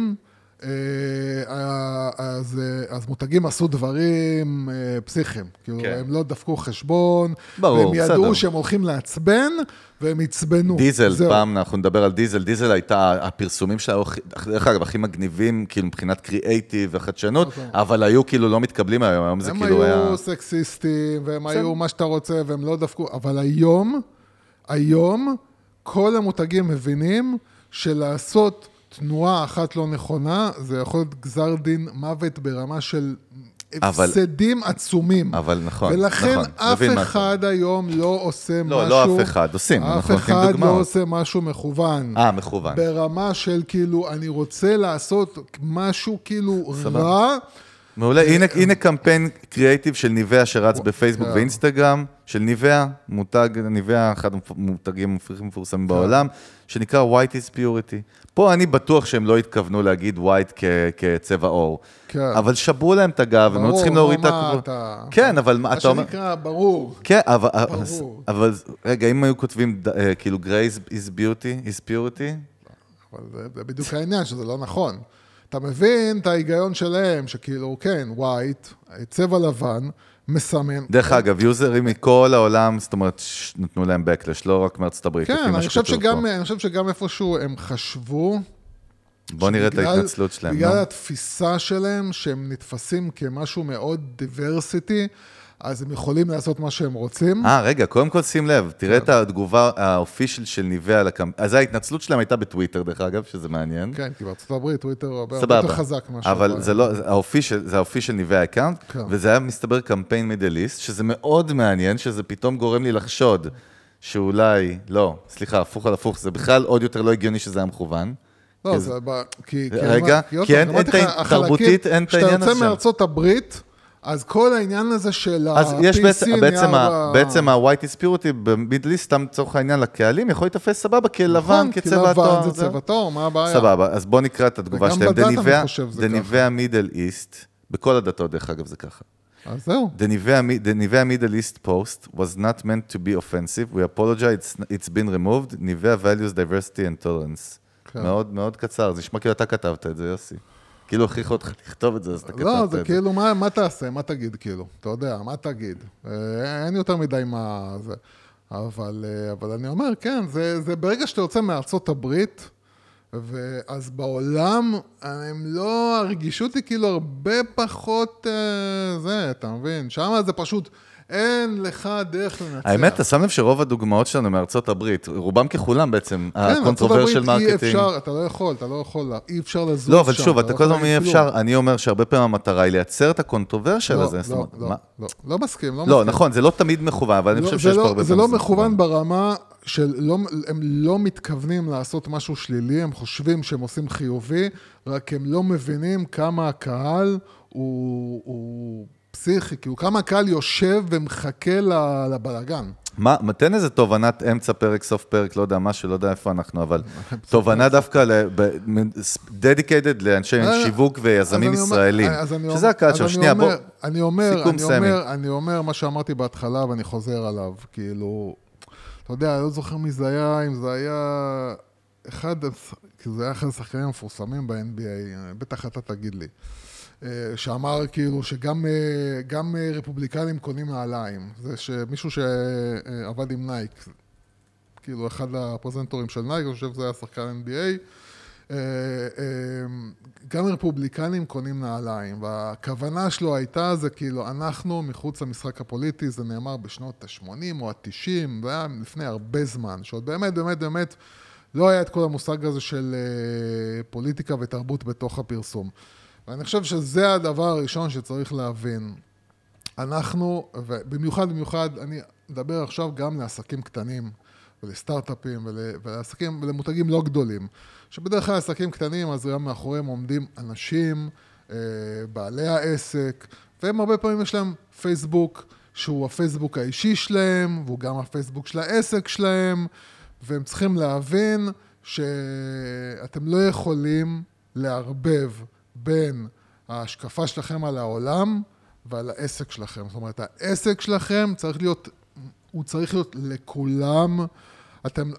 אז, אה, אז מותגים עשו דברים אה, פסיכיים. כאילו,
כן.
הם לא דפקו חשבון,
ברור,
והם ידעו
בסדר.
שהם הולכים לעצבן, והם עצבנו.
דיזל,
זהו.
פעם אנחנו נדבר על דיזל, דיזל הייתה, הפרסומים שלה, היו, דרך אגב, הכי מגניבים, כאילו מבחינת קריאייטיב וחדשנות, אבל היו כאילו לא מתקבלים היום, היום זה
הם
כאילו היה...
היו סקסיסטים, והם היו מה שאתה רוצה, והם לא דפקו, אבל היום, היום, כל המותגים מבינים שלעשות תנועה אחת לא נכונה, זה יכול להיות גזר דין מוות ברמה של
אבל-
הפסדים עצומים.
אבל נכון,
ולכן
נכון,
אף
מבין מה
אחד היום לא עושה
לא,
משהו...
לא אף אחד, עושים,
אף
אנחנו נותנים
אחד לא
דוגמאות.
עושה משהו מכוון.
אה, מכוון.
ברמה של כאילו, אני רוצה לעשות משהו כאילו
סבבה.
רע.
מעולה, הנה, הנה קמפיין קריאייטיב של ניבאה שרץ בפייסבוק
כן.
ואינסטגרם, של ניבאה, מותג ניבאה, אחד המותגים הכי מפורסמים בעולם, שנקרא White is Purity. פה אני בטוח שהם לא התכוונו להגיד white כ- כצבע עור.
כן.
אבל שברו להם את הגב, הם היו
ברור,
צריכים להוריד את
מה
הכבוד.
אתה-
כן, אבל מה
מה
אתה אומר...
שנקרא, ברור.
כן, אבל,
ברור.
אבל רגע, אם היו כותבים אה, כאילו gray is- is beauty, is purity,
אבל זה, זה בדיוק העניין, שזה לא נכון. אתה מבין את ההיגיון שלהם, שכאילו, כן, ווייט, צבע לבן, מסמן.
דרך אגב, יוזרים מכל העולם, זאת אומרת, נתנו להם backlash, לא רק מארצות הברית,
כן, אני חושב, שגם,
פה.
אני חושב שגם איפשהו הם חשבו...
בוא נראה את ההתנצלות שלהם.
בגלל
נו.
התפיסה שלהם, שהם נתפסים כמשהו מאוד diversity, אז הם יכולים לעשות מה שהם רוצים.
אה, רגע, קודם כל שים לב, תראה
כן.
את התגובה ה official של ניביה על הקמפ... אז ההתנצלות שלהם הייתה בטוויטר, דרך אגב, שזה מעניין.
כן, כי בארצות הברית טוויטר הרבה. יותר חזק מאשר...
אבל זה לא, זה ה official, זה ה official ניביה account,
כן.
וזה היה מסתבר קמפיין Middle East, שזה מאוד מעניין, שזה פתאום גורם לי לחשוד שאולי, לא, סליחה, הפוך על הפוך, זה בכלל עוד יותר לא הגיוני שזה היה מכוון.
לא, זה... כי...
רגע,
כי
אין- את ה-
החלקים-
תרבותית אין את העניין הזה
כשאתה. יוצא מארצות הברית, אז כל העניין הזה של
אז יש בעצם,
ה-PC
בעצם, ה, בעצם ה-white dispurity במידל איסט, סתם לצורך העניין לקהלים, יכול להתאפס סבבה כלבן,
נכון, כי
כצבע התואר.
לבן זה צבע טוב, מה הבעיה?
סבבה, אז בוא נקרא את התגובה
וגם
שלהם.
בדת אני חושב זה
דניביה מידל איסט, בכל הדתות דרך אגב זה ככה.
אז זהו.
Nivea Middle East post was not meant to be offensive. We apologize, it's, it's been removed. Nivea values diversity and tolerance.
כן.
מאוד מאוד קצר, זה נשמע כאילו אתה כתבת את זה, יוסי. כאילו הכריחו אותך לכתוב את זה, אז אתה כתבת
לא,
את
זה
זה.
כאילו, מה, מה תעשה? מה תגיד, כאילו? אתה יודע, מה תגיד? אה, אין יותר מדי מה... זה. אבל, אה, אבל אני אומר, כן, זה, זה ברגע שאתה יוצא מארצות הברית, ואז בעולם, הם לא, הרגישות היא כאילו הרבה פחות אה, זה, אתה מבין? שם זה פשוט, אין לך דרך לנצח.
האמת, אתה שם לב שרוב הדוגמאות שלנו מארצות הברית, רובם ככולם בעצם,
כן, ארצות
הקונטרובר של
הברית אי
מרקטינג.
אפשר, אתה לא יכול, אתה לא יכול, אי אפשר לזוז שם.
לא, אבל שוב, אתה
לא
כל הזמן אי אפשר. אני אומר שהרבה פעמים המטרה היא לייצר את הקונטרוברשל
לא,
הזה.
לא, לא? לא, לא מסכים, לא מסכים.
לא, נכון, זה לא תמיד מכוון, אבל אני חושב
זה
שיש פה הרבה
זה
פעמים
לא מכוון ברמה של לא, הם לא מתכוונים לעשות משהו שלילי, הם חושבים שהם עושים חיובי, רק הם לא מבינים כמה הקהל הוא, הוא פסיכי, כאילו כמה הקהל יושב ומחכה ל- לבלגן.
מה, תן איזה תובנת אמצע פרק, סוף פרק, לא יודע, משהו, לא יודע איפה אנחנו, אבל תובנה דווקא dedicated לאנשי
אה,
שיווק ויזמים ישראלים,
אני
שזה הקהל.
אני
שנייה, בוא,
אני אומר,
סיכום
אני
סמי.
אומר, אני אומר מה שאמרתי בהתחלה ואני חוזר עליו, כאילו, אתה יודע, אני לא זוכר מי זה היה, אם זה היה אחד, כי זה היה אחד השחקנים המפורסמים ב-NBA, בטח אתה תגיד לי, אה, שאמר כאילו שגם אה, אה, רפובליקנים קונים נעליים, זה שמישהו שעבד עם נייק, כאילו אחד הפרזנטורים של נייק, אני חושב שזה היה שחקן NBA, אה, אה, גם רפובליקנים קונים נעליים, והכוונה שלו הייתה זה כאילו אנחנו מחוץ למשחק הפוליטי, זה נאמר בשנות ה-80 או ה-90, זה היה לפני הרבה זמן, שעוד באמת באמת באמת לא היה את כל המושג הזה של אה, פוליטיקה ותרבות בתוך הפרסום. ואני חושב שזה הדבר הראשון שצריך להבין. אנחנו, ובמיוחד במיוחד, אני מדבר עכשיו גם לעסקים קטנים ולסטארט-אפים ול, ולעסקים ולמותגים לא גדולים, שבדרך כלל עסקים קטנים, אז גם מאחוריהם עומדים אנשים, אה, בעלי העסק, והם הרבה פעמים יש להם פייסבוק, שהוא הפייסבוק האישי שלהם, והוא גם הפייסבוק של העסק שלהם, והם צריכים להבין שאתם לא יכולים לערבב בין ההשקפה שלכם על העולם ועל העסק שלכם. זאת אומרת, העסק שלכם צריך להיות, הוא צריך להיות לכולם. אתם,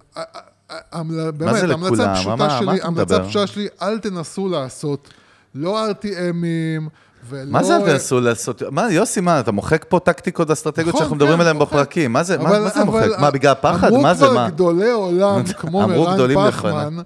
באמת,
זה לכולם? מה- מה
שלי,
מדבר?
הפשוטה שלי, אל תנסו לעשות לא RTMים ולא...
מה זה אל תנסו לעשות? מה, יוסי, מה, אתה מוחק פה טקטיקות אסטרטגיות
נכון,
שאנחנו מדברים
כן,
עליהן
מוחק.
בפרקים? מה זה מה-
אבל-
מה זה
אבל
מוחק? מה, בגלל הפחד?
אמרו
מה זה,
כבר
מה?
גדולי עולם, כמו
אמרו
מרן פחמן.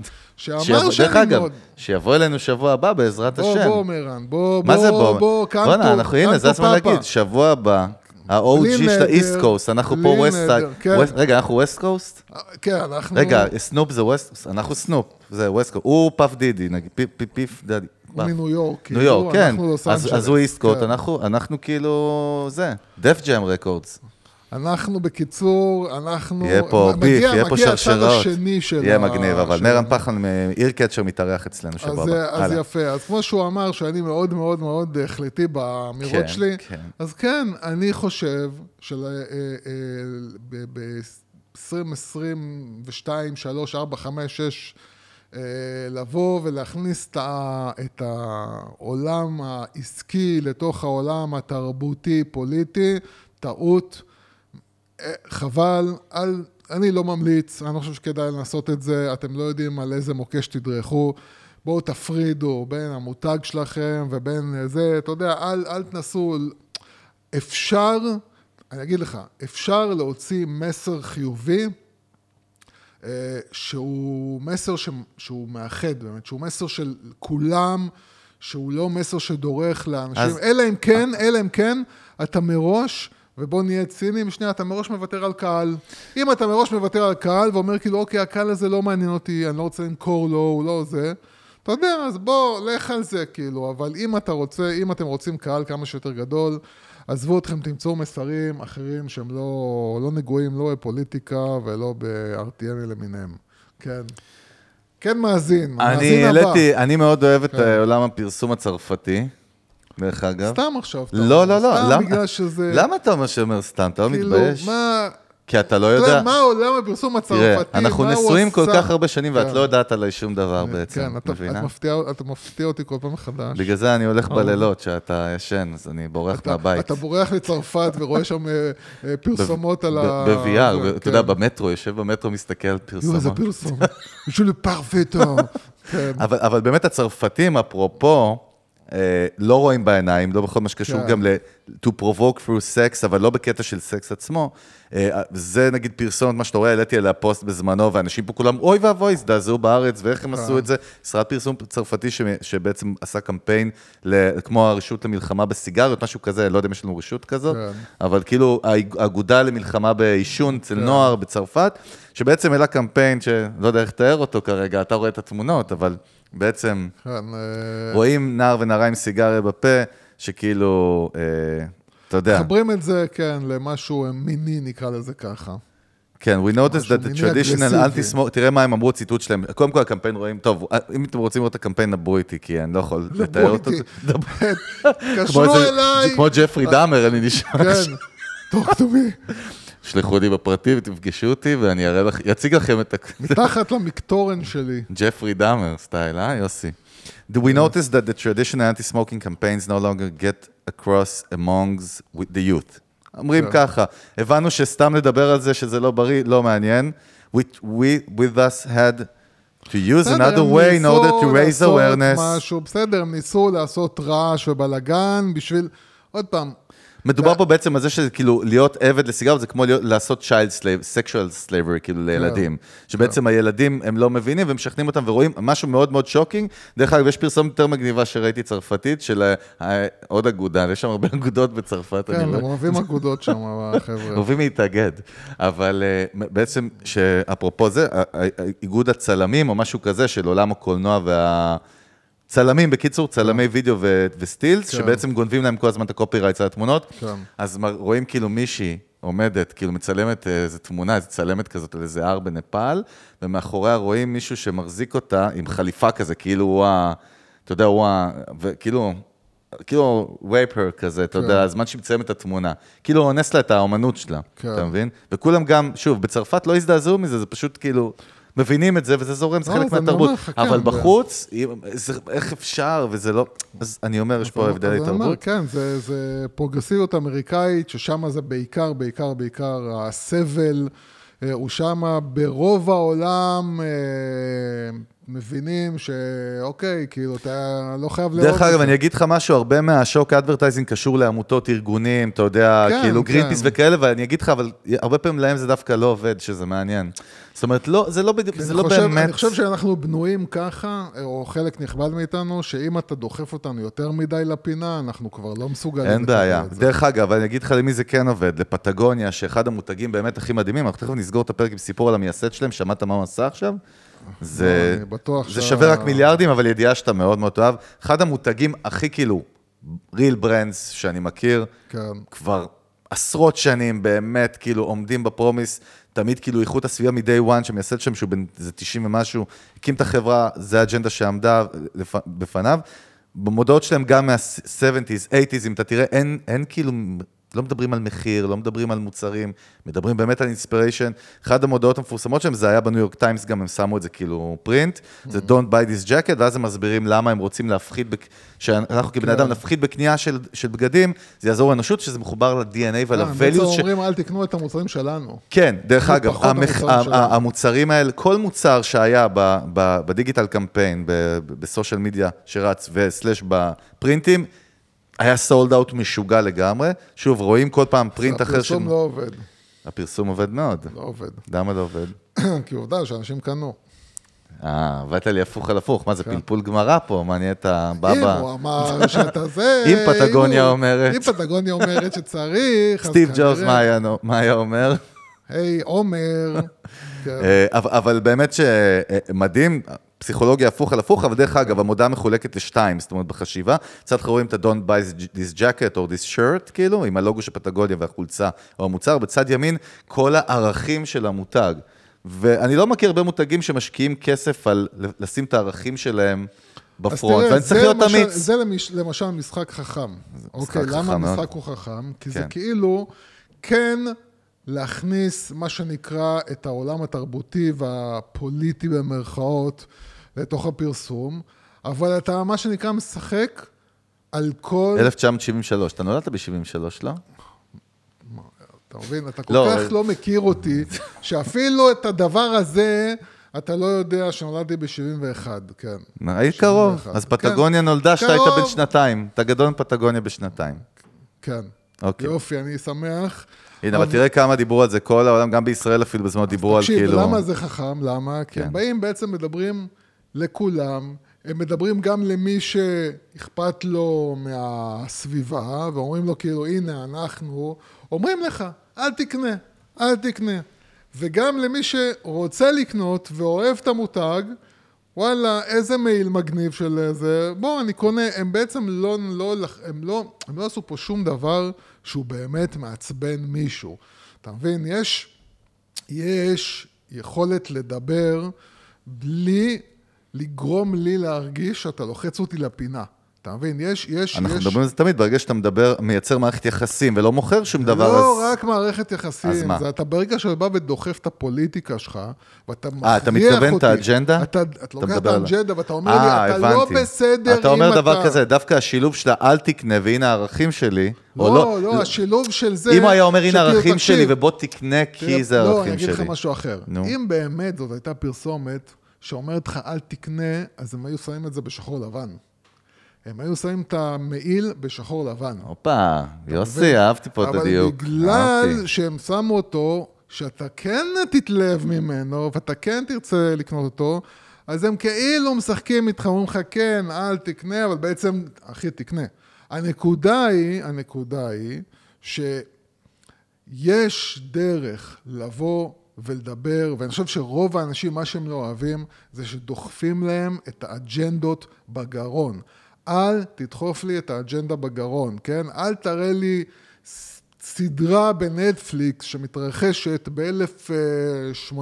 שאמר שאני
דרך אגב,
מאוד...
שיבוא אלינו שבוע הבא בעזרת
בוא,
השם.
בוא, מרן, בוא,
מה זה
בוא,
בוא?
בוא, קנטו,
בוא'נה, אנחנו, הנה, זה הזמן להגיד, שבוע הבא, ה-OG של האיסט קוסט, אנחנו פה ווסט
נדר, כן.
רגע, אנחנו ווסט קוסט?
כן, אנחנו...
רגע, סנופ זה ווסט, אנחנו סנופ, זה ווסט קוסט, הוא פאף דידי, נגיד, פיפ דדי.
הוא מניו יורק,
ניו יורק,
כאילו,
כן. אז- הוא איסט קוסט,
כן.
אנחנו כאילו, זה, דף ג'אם רקורדס.
אנחנו בקיצור, אנחנו...
יהיה פה ביף, יהיה פה
מגיע הצד
שרשרות.
השני של
יהיה
ה-
מגניב, אבל
של-
פחן, עיר קצ'ר מתארח אצלנו
אז,
שבוע הבא.
אה, אז
הלאה.
יפה, אז כמו שהוא אמר שאני מאוד מאוד מאוד החלטי באמירות
כן,
שלי,
כן.
אז כן, אני חושב של ב-2022, 3, 4, 5, 6, לבוא ולהכניס את העולם העסקי לתוך העולם התרבותי-פוליטי, טעות. חבל, אל, אני לא ממליץ, אני לא חושב שכדאי לנסות את זה, אתם לא יודעים על איזה מוקש תדרכו. בואו תפרידו בין המותג שלכם ובין זה, אתה יודע, אל, אל תנסו, אפשר, אני אגיד לך, אפשר להוציא מסר חיובי, אה, שהוא מסר ש, שהוא מאחד באמת, שהוא מסר של כולם, שהוא לא מסר שדורך לאנשים,
אז-
אלא אם כן, אלא אם כן, אתה מראש, ובוא נהיה ציניים שנייה, אתה מראש מוותר על קהל. אם אתה מראש מוותר על קהל ואומר כאילו, אוקיי, הקהל הזה לא מעניין אותי, אני לא רוצה למכור לו, הוא לא זה, אתה יודע, אז בוא, לך על זה, כאילו, אבל אם אתה רוצה, אם אתם רוצים קהל כמה שיותר גדול, עזבו אתכם, תמצאו מסרים אחרים שהם לא, לא נגועים, לא בפוליטיקה ולא ב-RTM למיניהם. כן. כן מאזין,
אני
מאזין הבא.
העליתי, אני מאוד אוהב את
כן.
אה, עולם הפרסום הצרפתי, דרך אגב.
סתם עכשיו.
לא, לא, לא,
סתם
למה?
בגלל שזה...
למה אתה אומר שאומר סתם? אתה לא
כאילו,
מתבייש?
מה...
כי אתה לא
יודע. מה עולם הפרסום הצרפתי?
תראה, אנחנו
מה הוא
נשואים כל
עשה?
כך הרבה שנים ואת
כן.
לא יודעת עליי שום דבר בעצם,
כן, אתה,
מבינה?
מפתיע, אתה מפתיע אותי כל פעם מחדש.
בגלל זה אני הולך בלילות, שאתה ישן, אז אני בורח מהבית.
אתה בורח לצרפת ורואה שם אה, אה, פרסומות על ה...
ב-VR, אתה
כן.
יודע, במטרו, יושב במטרו, מסתכל על
יואו, איזה
פרסומות.
פרסום. כן.
אבל, באמת הצרפתים, אפרופו, לא רואים בעיניים, לא בכל מה שקשור
כן.
גם ל- to provoke through sex, אבל לא בקטע של סקס עצמו. אה, זה נגיד פרסומת, מה שאתה רואה, העליתי עליה פוסט בזמנו, ואנשים פה כולם, אוי ואבוי, הזדעזעו בארץ, ואיך הם עשו את זה. משרד פרסום צרפתי ש- שבעצם עשה קמפיין, ל- כמו הרשות למלחמה בסיגריות, משהו כזה, לא יודע אם יש לנו רשות כזאת,
כן.
אבל כאילו האגודה למלחמה בעישון אצל נוער בצרפת, שבעצם העלה קמפיין שלא יודע איך לתאר אותו כרגע, אתה רואה את התמונות, אבל בעצם...
כן, אה,
רואים נער ונערה עם סיגריה בפה, שכאילו, אה, אתה יודע,
מחברים את זה, כן, למשהו אה, מיני, נקרא לזה ככה.
כן, we noticed that the traditional anti-smoke, תראה מה הם אמרו, ציטוט שלהם, קודם כל הקמפיין רואים, טוב, אם אתם רוצים לראות את הקמפיין, דברו איתי, כי אני לא יכול לתאר אותו. כמו
קשרו אליי.
כמו ג'פרי דאמר, אני נשמע.
כן, talk to me.
שלחו אותי בפרטי ותפגשו אותי, ואני אראה לך, אציג לכם את ה...
מתחת למקטורן שלי.
ג'פרי דאמר סטייל, אה, יוסי? Do we notice that the traditional anti-smoking campaigns no longer get across amongst with the youth? אומרים. ככה, הבנו שסתם לדבר על זה שזה לא בריא, לא מעניין. We, we with us had to use another way in order to
ניסו
raise
לעשות
awareness.
משהו, בסדר, הם ניסו לעשות רעש ובלאגן בשביל, עוד פעם,
מדובר פה בעצם על זה שכאילו להיות עבד לסיגרות זה כמו להיות, לעשות child slave, sexual slavery כאילו לילדים. שבעצם הילדים הם לא מבינים ומשכנעים אותם ורואים משהו מאוד מאוד שוקינג. דרך אגב, יש פרסומת יותר מגניבה שראיתי צרפתית של עוד אגודה, יש שם הרבה אגודות בצרפת.
כן. הם אוהבים אגודות שם, החבר'ה.
אוהבים להתאגד, אבל אה, בעצם, שאפרופו זה, איגוד הצלמים או משהו כזה של עולם הקולנוע וה... צלמים, בקיצור, צלמי וידאו ו- וסטילס,
כן.
שבעצם גונבים להם כל הזמן את ה copyrights על התמונות.
כן.
אז רואים כאילו מישהי עומדת, כאילו מצלמת אה, איזה תמונה, איזה צלמת כזאת על איזה הר בנפאל, ומאחוריה רואים מישהו שמחזיק אותה עם חליפה כזה, כאילו הוא ה... אתה יודע, הוא ה... וכאילו... כאילו raper כזה, אתה יודע, הזמן שהיא מצלמת את התמונה. כאילו אונס לה את האומנות שלה,
כן.
אתה מבין? וכולם גם, שוב, בצרפת לא הזדעזעו מזה, זה פשוט כאילו... מבינים את זה, וזה זורם, זה
לא,
חלק מהתרבות.
כן,
אבל
זה-
בחוץ, איך אפשר, וזה לא... אז אני אומר, יש פה
אז
הבדלי
אני אומר,
תרבות.
כן, זה, פרוגרסיביות אמריקאית, ששם זה בעיקר, בעיקר, בעיקר הסבל, אה, הוא שם ברוב העולם אה, מבינים שאוקיי, כאילו, אתה לא חייב לאהוב
דרך אגב. אני אגיד לך משהו, הרבה מהשוק advertising קשור לעמותות, ארגונים, אתה יודע,
כן,
כאילו
כן.
גרינפיס וכאלה, ואני אגיד לך, אבל הרבה פעמים להם זה דווקא לא עובד, שזה מעניין. זאת אומרת, לא, זה לא בדיוק, זה לא
חושב,
באמת...
אני חושב שאנחנו בנויים ככה, או חלק נכבד מאיתנו, שאם אתה דוחף אותנו יותר מדי לפינה, אנחנו כבר לא מסוגלים
אין בעיה. דרך אגב, אני אגיד לך למי זה כן עובד, לפטגוניה, שאחד המותגים באמת הכי מדהימים, אנחנו תכף נסגור את הפרק עם סיפור על המייסד שלהם, שמעת מה הוא עשה עכשיו? זה,
אני בטוח
זה
שה-
שווה רק מיליארדים, אבל ידיעה שאתה מאוד מאוד אוהב. אחד המותגים הכי כאילו, real brands שאני מכיר,
כן.
כבר עשרות שנים באמת, כאילו עומדים ב promise, תמיד כאילו איכות הסביבה מ-day one, שמייסד שם שהוא בן איזה 90 ומשהו, הקים את החברה, זה האג'נדה שעמדה לפ... בפניו. במודעות שלהם גם מה-70's, 80's, אם אתה תראה, אין, אין כאילו לא מדברים על מחיר, לא מדברים על מוצרים, מדברים באמת על inspiration. אחת המודעות המפורסמות שלהם, זה היה בניו יורק טיימס, גם הם שמו את זה כאילו print, זה Don't buy this jacket, ואז הם מסבירים למה הם רוצים להפחית. שאנחנו כבני אדם נפחית בקנייה של, של בגדים, זה יעזור לאנושות, שזה מחובר ל-DNA
אה,
ול-values.
אומרים, אל תקנו את המוצרים שלנו.
כן, דרך אגב.
המוצרים
האלה, כל מוצר שהיה בדיגיטל קמפיין, בסושיאל מדיה שרץ וסלאש בפרינטים, היה סולד אאוט משוגע לגמרי. שוב, רואים כל פעם פרינט אחר של...
הפרסום לא עובד,
הפרסום עובד מאוד.
לא עובד.
למה לא עובד?
כי עובדה שאנשים קנו.
אה, עבדת לי הפוך על הפוך. מה זה, פלפול גמרא פה? מה, נהיית בבא?
אם הוא אמר שאתה זה...
אם פטגוניה אומרת.
אם פטגוניה אומרת שצריך,
סטיב ג'ובס, מה היה- אומר?
היי, עומר. כן.
אה, אבל באמת שמדהים, פסיכולוגיה הפוך על הפוך, אבל דרך אגב, המודעה מחולקת לשתיים, זאת אומרת בחשיבה, צד אחד רואים את ה-Don't buy this jacket or this shirt, כאילו, עם הלוגו של פטגוניה והחולצה או המוצר, בצד ימין, כל הערכים של המותג. ואני לא מכיר הרבה מותגים שמשקיעים כסף על לשים את הערכים שלהם בפרונט, ואני צריך
זה
להיות
למשל-
אמיץ.
זה למש- למשל משחק חכם. אוקיי,
חכם
למה
מאוד.
המשחק הוא חכם? כי זה
כן.
כאילו כן להכניס מה שנקרא את העולם התרבותי והפוליטי במרכאות לתוך הפרסום, אבל אתה מה שנקרא משחק על כל...
1973, אתה נולדת ב-73, לא?
אתה מבין? אתה כל
לא,
כך
אבל-
לא מכיר אותי, שאפילו את הדבר הזה... אתה לא יודע שנולדתי ב-71, כן.
היית קרוב,
71.
אז פטגוניה
כן.
נולדה כשאתה היית. בן שנתיים. אתה גדול מפטגוניה בשנתיים.
כן.
אוקיי.
יופי, אני שמח.
הנה, אבל תראה כמה דיברו על זה, כל העולם, גם בישראל אפילו בזמן דיברו על
תקשיב,
כאילו...
למה זה חכם? למה? כי
כן.
הם באים בעצם מדברים לכולם, הם מדברים גם למי שאכפת לו מהסביבה, ואומרים לו כאילו, הנה, אנחנו, אומרים לך, אל תקנה, אל תקנה. וגם למי שרוצה לקנות ואוהב את המותג, וואלה, איזה מעיל מגניב של זה, בוא, אני קונה, הם בעצם לא, לא, הם לא, הם לא עשו פה שום דבר שהוא באמת מעצבן מישהו. אתה מבין? יש, יש יכולת לדבר בלי לגרום לי להרגיש שאתה לוחץ אותי לפינה. אתה מבין? יש, יש,
אנחנו
יש...
מדברים על זה תמיד, ברגע שאתה מדבר, מייצר מערכת יחסים ולא מוכר שום דבר,
לא
אז...
רק מערכת יחסים,
אז מה?
זה אתה ברגע שאתה בא ודוחף את הפוליטיקה שלך, ואתה מכריח אותי...
אה, אתה מתכוון את האג'נדה?
אתה, אתה לוקח את האג'נדה ואתה אומר
אה,
לי, אתה לא
הבנתי.
בסדר אם אתה...
אתה אומר דבר כזה, דווקא השילוב של האל תקנה והנה הערכים שלי, או
לא, לא, השילוב של זה...
אם הוא היה אומר, הנה הערכים שלי ובוא תקנה כי זה
לא, אני
הערכים
אגיד לך
שלי.
משהו אחר. אם באמת זאת הייתה פרסומת שאומרת לך אל תקנה, אז הם היו שמים את זה בשחור לבן. הם היו שמים את המעיל בשחור לבן.
הופה, יוסי, אהבתי פה את הדיוק.
אבל בגלל
אהבתי.
שהם שמו אותו, שאתה כן תתלהב ממנו, ואתה כן תרצה לקנות אותו, אז הם כאילו משחקים איתך, אומרים לך, כן, אל תקנה, אבל בעצם, אחי, תקנה. הנקודה היא, הנקודה היא, שיש דרך לבוא ולדבר, ואני חושב שרוב האנשים, מה שהם לא אוהבים, זה שדוחפים להם את האג'נדות בגרון. אל תדחוף לי את האג'נדה בגרון, כן? אל תראה לי סדרה בנטפליקס שמתרחשת ב-1800,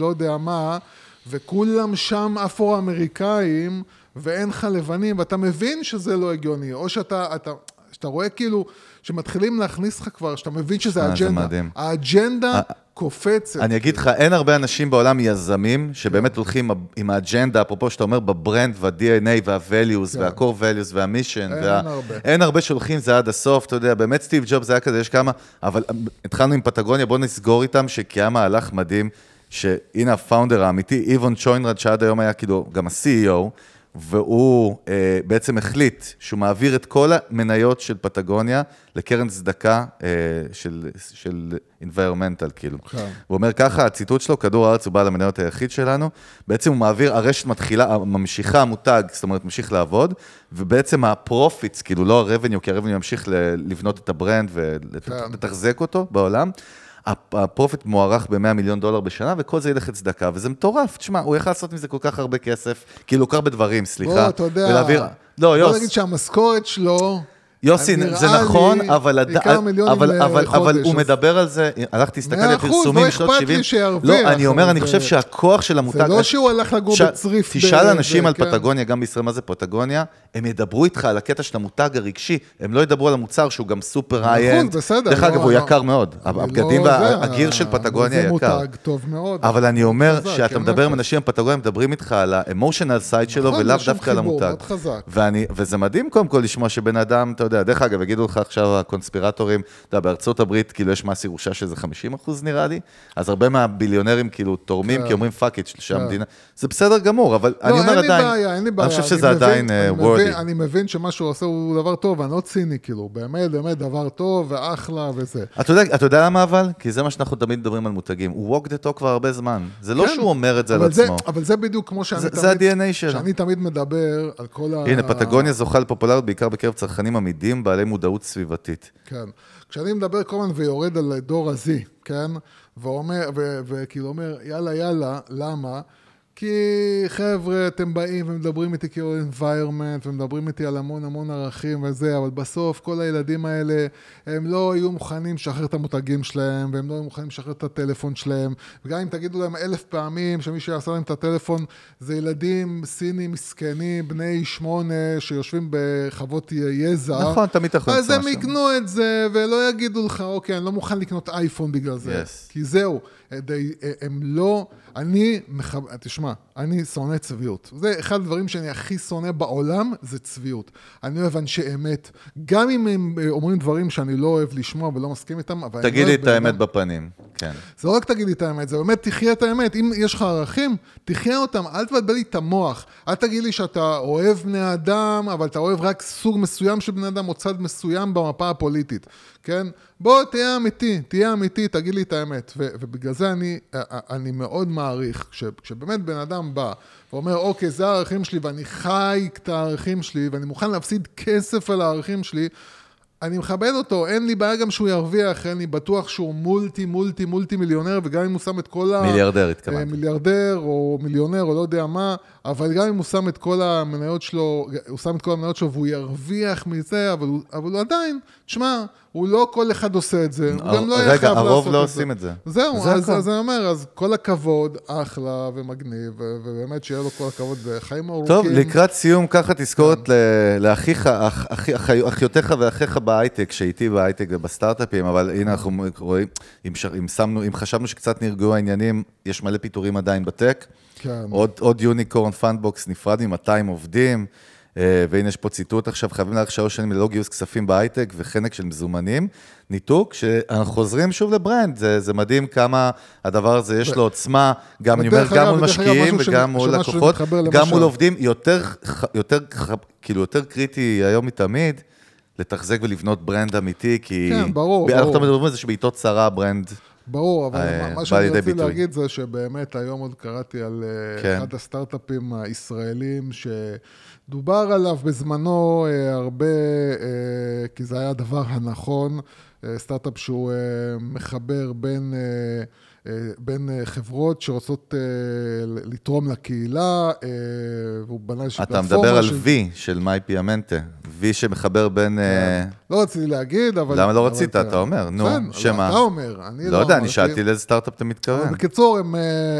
לא יודע מה, וכולם שם אפרו-אמריקאים, ואין לך לבנים, ואתה מבין שזה לא הגיוני, או שאתה, אתה, שאתה רואה כאילו, שמתחילים להכניס לך כבר, שאתה מבין שזה
אה, זה
אג'נדה.
מדהים.
האג'נדה
אה,
קופצת.
אני אגיד לך, אין הרבה אנשים בעולם יזמים, שבאמת הולכים עם האג'נדה, אפרופו שאתה אומר ב brand וה-DNA וה-values
כן.
וה-core values וה-mission.
אין. הרבה.
אין הרבה שהולכים זה עד הסוף, אתה יודע, באמת סטיב ג'ובס היה כזה, יש כמה, אבל התחלנו עם פטגוניה, בואו נסגור איתם, כי היה מהלך מדהים, שהנה ה founder האמיתי, איבון שואינרד, שעד היום היה כאילו גם ה-CEO, והוא אה, בעצם החליט שהוא מעביר את כל המניות של פטגוניה לקרן צדקה אה, של, של environmental, כאילו.
כן.
הוא אומר ככה, הציטוט שלו, כדור הארץ הוא בעל המניות היחיד שלנו, בעצם הוא מעביר, הרשת מתחילה, ממשיכה המותג, זאת אומרת, ממשיך לעבוד, ובעצם ה profits, כאילו לא ה-revenue, כי ה-revenue ימשיך לבנות את ה brand
כן.
ולתחזק אותו בעולם. הפ- ה profit מוערך ב-100 מיליון דולר בשנה, וכל זה ילך לצדקה, וזה מטורף. תשמע, הוא יכל לעשות מזה כל כך הרבה כסף, כאילו, כל כך הרבה דברים, סליחה.
בוא, אתה יודע,
ולהעביר... לא,
בוא
יוס,
נגיד שהמשכורת שלו
יוסי, זה
לי
נכון, אבל, עד- אבל, אבל, אבל הוא מדבר על זה, הלכתי להסתכל על פרסומים
לא אכפת לי
70.
שירוויח,
לא, אני אומר, אני
זה-
חושב שהכוח של המותג...
לא שהוא הלך לגור בצריף
תשאל אנשים
זה,
על
כן.
פטגוניה, גם בישראל, מה זה פטגוניה, הם ידברו איתך על הקטע של המותג הרגשי, הם לא ידברו על המוצר שהוא גם סופר היי-אנד.
בסדר,
דרך
לא-
אגב, הוא
לא-
יקר מאוד.
לא
הבגדים
זה,
והגיר של פטגוניה
זה
יקר.
מותג טוב מאוד.
אבל אני אומר
חזק,
שאתה
כן,
מדבר עם
נפש.
אנשים בפטגוניה, מדברים איתך על האמושיונל סייד שלו,
נכון,
ולאו דווקא על המותג. וזה מדהים קודם כל לשמוע שבן אדם, אתה יודע, דרך אגב, יגידו לך עכשיו הקונספירטורים, אתה יודע, בארצות הברית כאילו יש מס ירושה שזה 50 אחוז נראה לי, אז הרבה מהביליונרים כאילו תורמים,
כן.
כי אומרים fuck it, שהמדינה, זה בסדר גמור, אבל אני
לא,
אומר
אין לי
עדיין,
בעיה, אין לי בעיה.
אני חושב
אני
שזה
מבין-
עדיין
אני
אה, worthy.
אני מבין שמה שהוא עושה הוא דבר טוב, אני לא ציני, כאילו, באמת, באמת דבר טוב ואחלה וזה.
אתה יודע, אתה יודע למה אבל? כי זה מה שאנחנו תמיד מדברים על מותגים. הוא walk the talk כבר הרבה זמן. זה לא
כן,
שהוא אומר את זה על
אבל
עצמו.
אבל זה בדיוק כמו שאני
זה-
תמיד...
זה ה-DNA שלו.
שאני תמיד מדבר על כל ה...
הנה, פטגוניה זוכה לפופולריות בעיקר בקרב צרכנים עמידים בעלי מודעות סביבתית.
כן. כשאני מדבר כל הזמן ויורד על דור ה-Z, כן? ואומר, וכאילו אומר, יאללה, יאללה, למה? כי חבר'ה, אתם באים ומדברים איתי כאילו environment, ומדברים איתי על המון המון ערכים וזה, אבל בסוף כל הילדים האלה, הם לא יהיו מוכנים לשחרר את המותגים שלהם, והם לא יהיו מוכנים לשחרר את הטלפון שלהם, וגם אם תגידו להם אלף פעמים שמי שיעשה להם את הטלפון זה ילדים סינים מסכנים, בני שמונה, שיושבים בחוות יזע.
נכון, תמיד אתה יכול
אז הם. יקנו את זה, ולא יגידו לך, אוקיי, אני לא מוכן לקנות אייפון בגלל זה.
Yes.
כי זהו, הם לא... אני, מחב... תשמע, אני שונא צביעות. זה אחד הדברים שאני הכי שונא בעולם, זה צביעות. אני אוהב אנשי אמת. גם אם הם אה, אומרים דברים שאני לא אוהב לשמוע ולא מסכים איתם, אבל
תגיד לי את האמת בפנים. כן.
זה לא רק תגיד לי את האמת, זה באמת תחיה את האמת. אם יש לך ערכים, תחיה אותם, אל תבלבל לי את המוח. אל תגיד לי שאתה אוהב בני אדם, אבל אתה אוהב רק סוג מסוים של בני אדם או צד מסוים במפה הפוליטית, כן? בוא, תהיה אמיתי, תהיה אמיתי, תגיד לי את האמת. ו- ובגלל זה אני, אני מאוד מעריך, כש- כשבאמת בן אדם בא ואומר, אוקיי, זה הערכים שלי ואני חי את הערכים שלי ואני מוכן להפסיד כסף על הערכים שלי, אני מכבד אותו, אין לי בעיה גם שהוא ירוויח, אני בטוח שהוא מולטי מולטי מולטי מיליונר, וגם אם הוא שם את כל ה...
מיליארדר,
אה,
התכוונתי.
מיליארדר או מיליונר או לא יודע מה, אבל גם אם הוא שם את כל המניות שלו, הוא שם את כל המניות שלו והוא ירוויח מזה, אבל אבל הוא עדיין, תשמע, הוא לא כל אחד עושה את זה, הוא גם לא היה
רגע,
חייב לעשות את זה.
הרוב לא עושים את זה.
זהו,
זה
אז, אני אומר, אז כל הכבוד, אחלה ומגניב, ובאמת שיהיה לו כל הכבוד וחיים ארוכים.
טוב, לקראת סיום, ככה תזכורת ל- לאחיך, אח- אחי- אחי- אחיותיך ואחיך בהייטק, שאיתי בהייטק ובסטארט-אפים, אבל הנה אנחנו רואים, אם חשבנו שקצת נרגעו העניינים, יש מלא פיטורים עדיין ב tech.
כן.
עוד, unicorn Fundbox נפרד מ-200 עובדים, אה, והנה יש פה ציטוט עכשיו, חייבים להאריך שלוש שנים ללא גיוס כספים בהייטק וחנק של מזומנים. ניתוק, שאנחנו חוזרים שוב ל brand, זה, זה מדהים כמה הדבר הזה יש לו עוצמה, גם אני אומר, גם מול משקיעים וגם מול לקוחות, גם מול עובדים, יותר, יותר, כאילו יותר קריטי היום מתמיד. לתחזק ולבנות brand אמיתי, כי...
כן, ברור,
אנחנו
ברור.
תמיד אומרים את זה שבעיתות צרה, brand...
ברור, אבל
אה,
מה- שאני רציתי
ביטוי.
להגיד זה שבאמת היום עוד קראתי על אה,
כן.
אחד הסטארט-אפים הישראלים שדובר עליו בזמנו אה, הרבה, אה, כי זה היה הדבר הנכון, סטארט-אפ שהוא מחבר בין... אה, בין אה, חברות שרוצות אה, לתרום לקהילה, והוא בנה איזושהי
אתה
פלטפורמה.
מדבר על
של-
V של מאי פיאמנטה, V שמחבר בין... אה,
לא רציתי להגיד, אבל...
למה לא רצית?
כן.
אתה אומר, נו,
כן,
שמה?
אתה אומר, אני לא
לא יודע, אני. שאלתי לאיזה סטארט-אפ אתה מתכוון.
בקיצור, הם...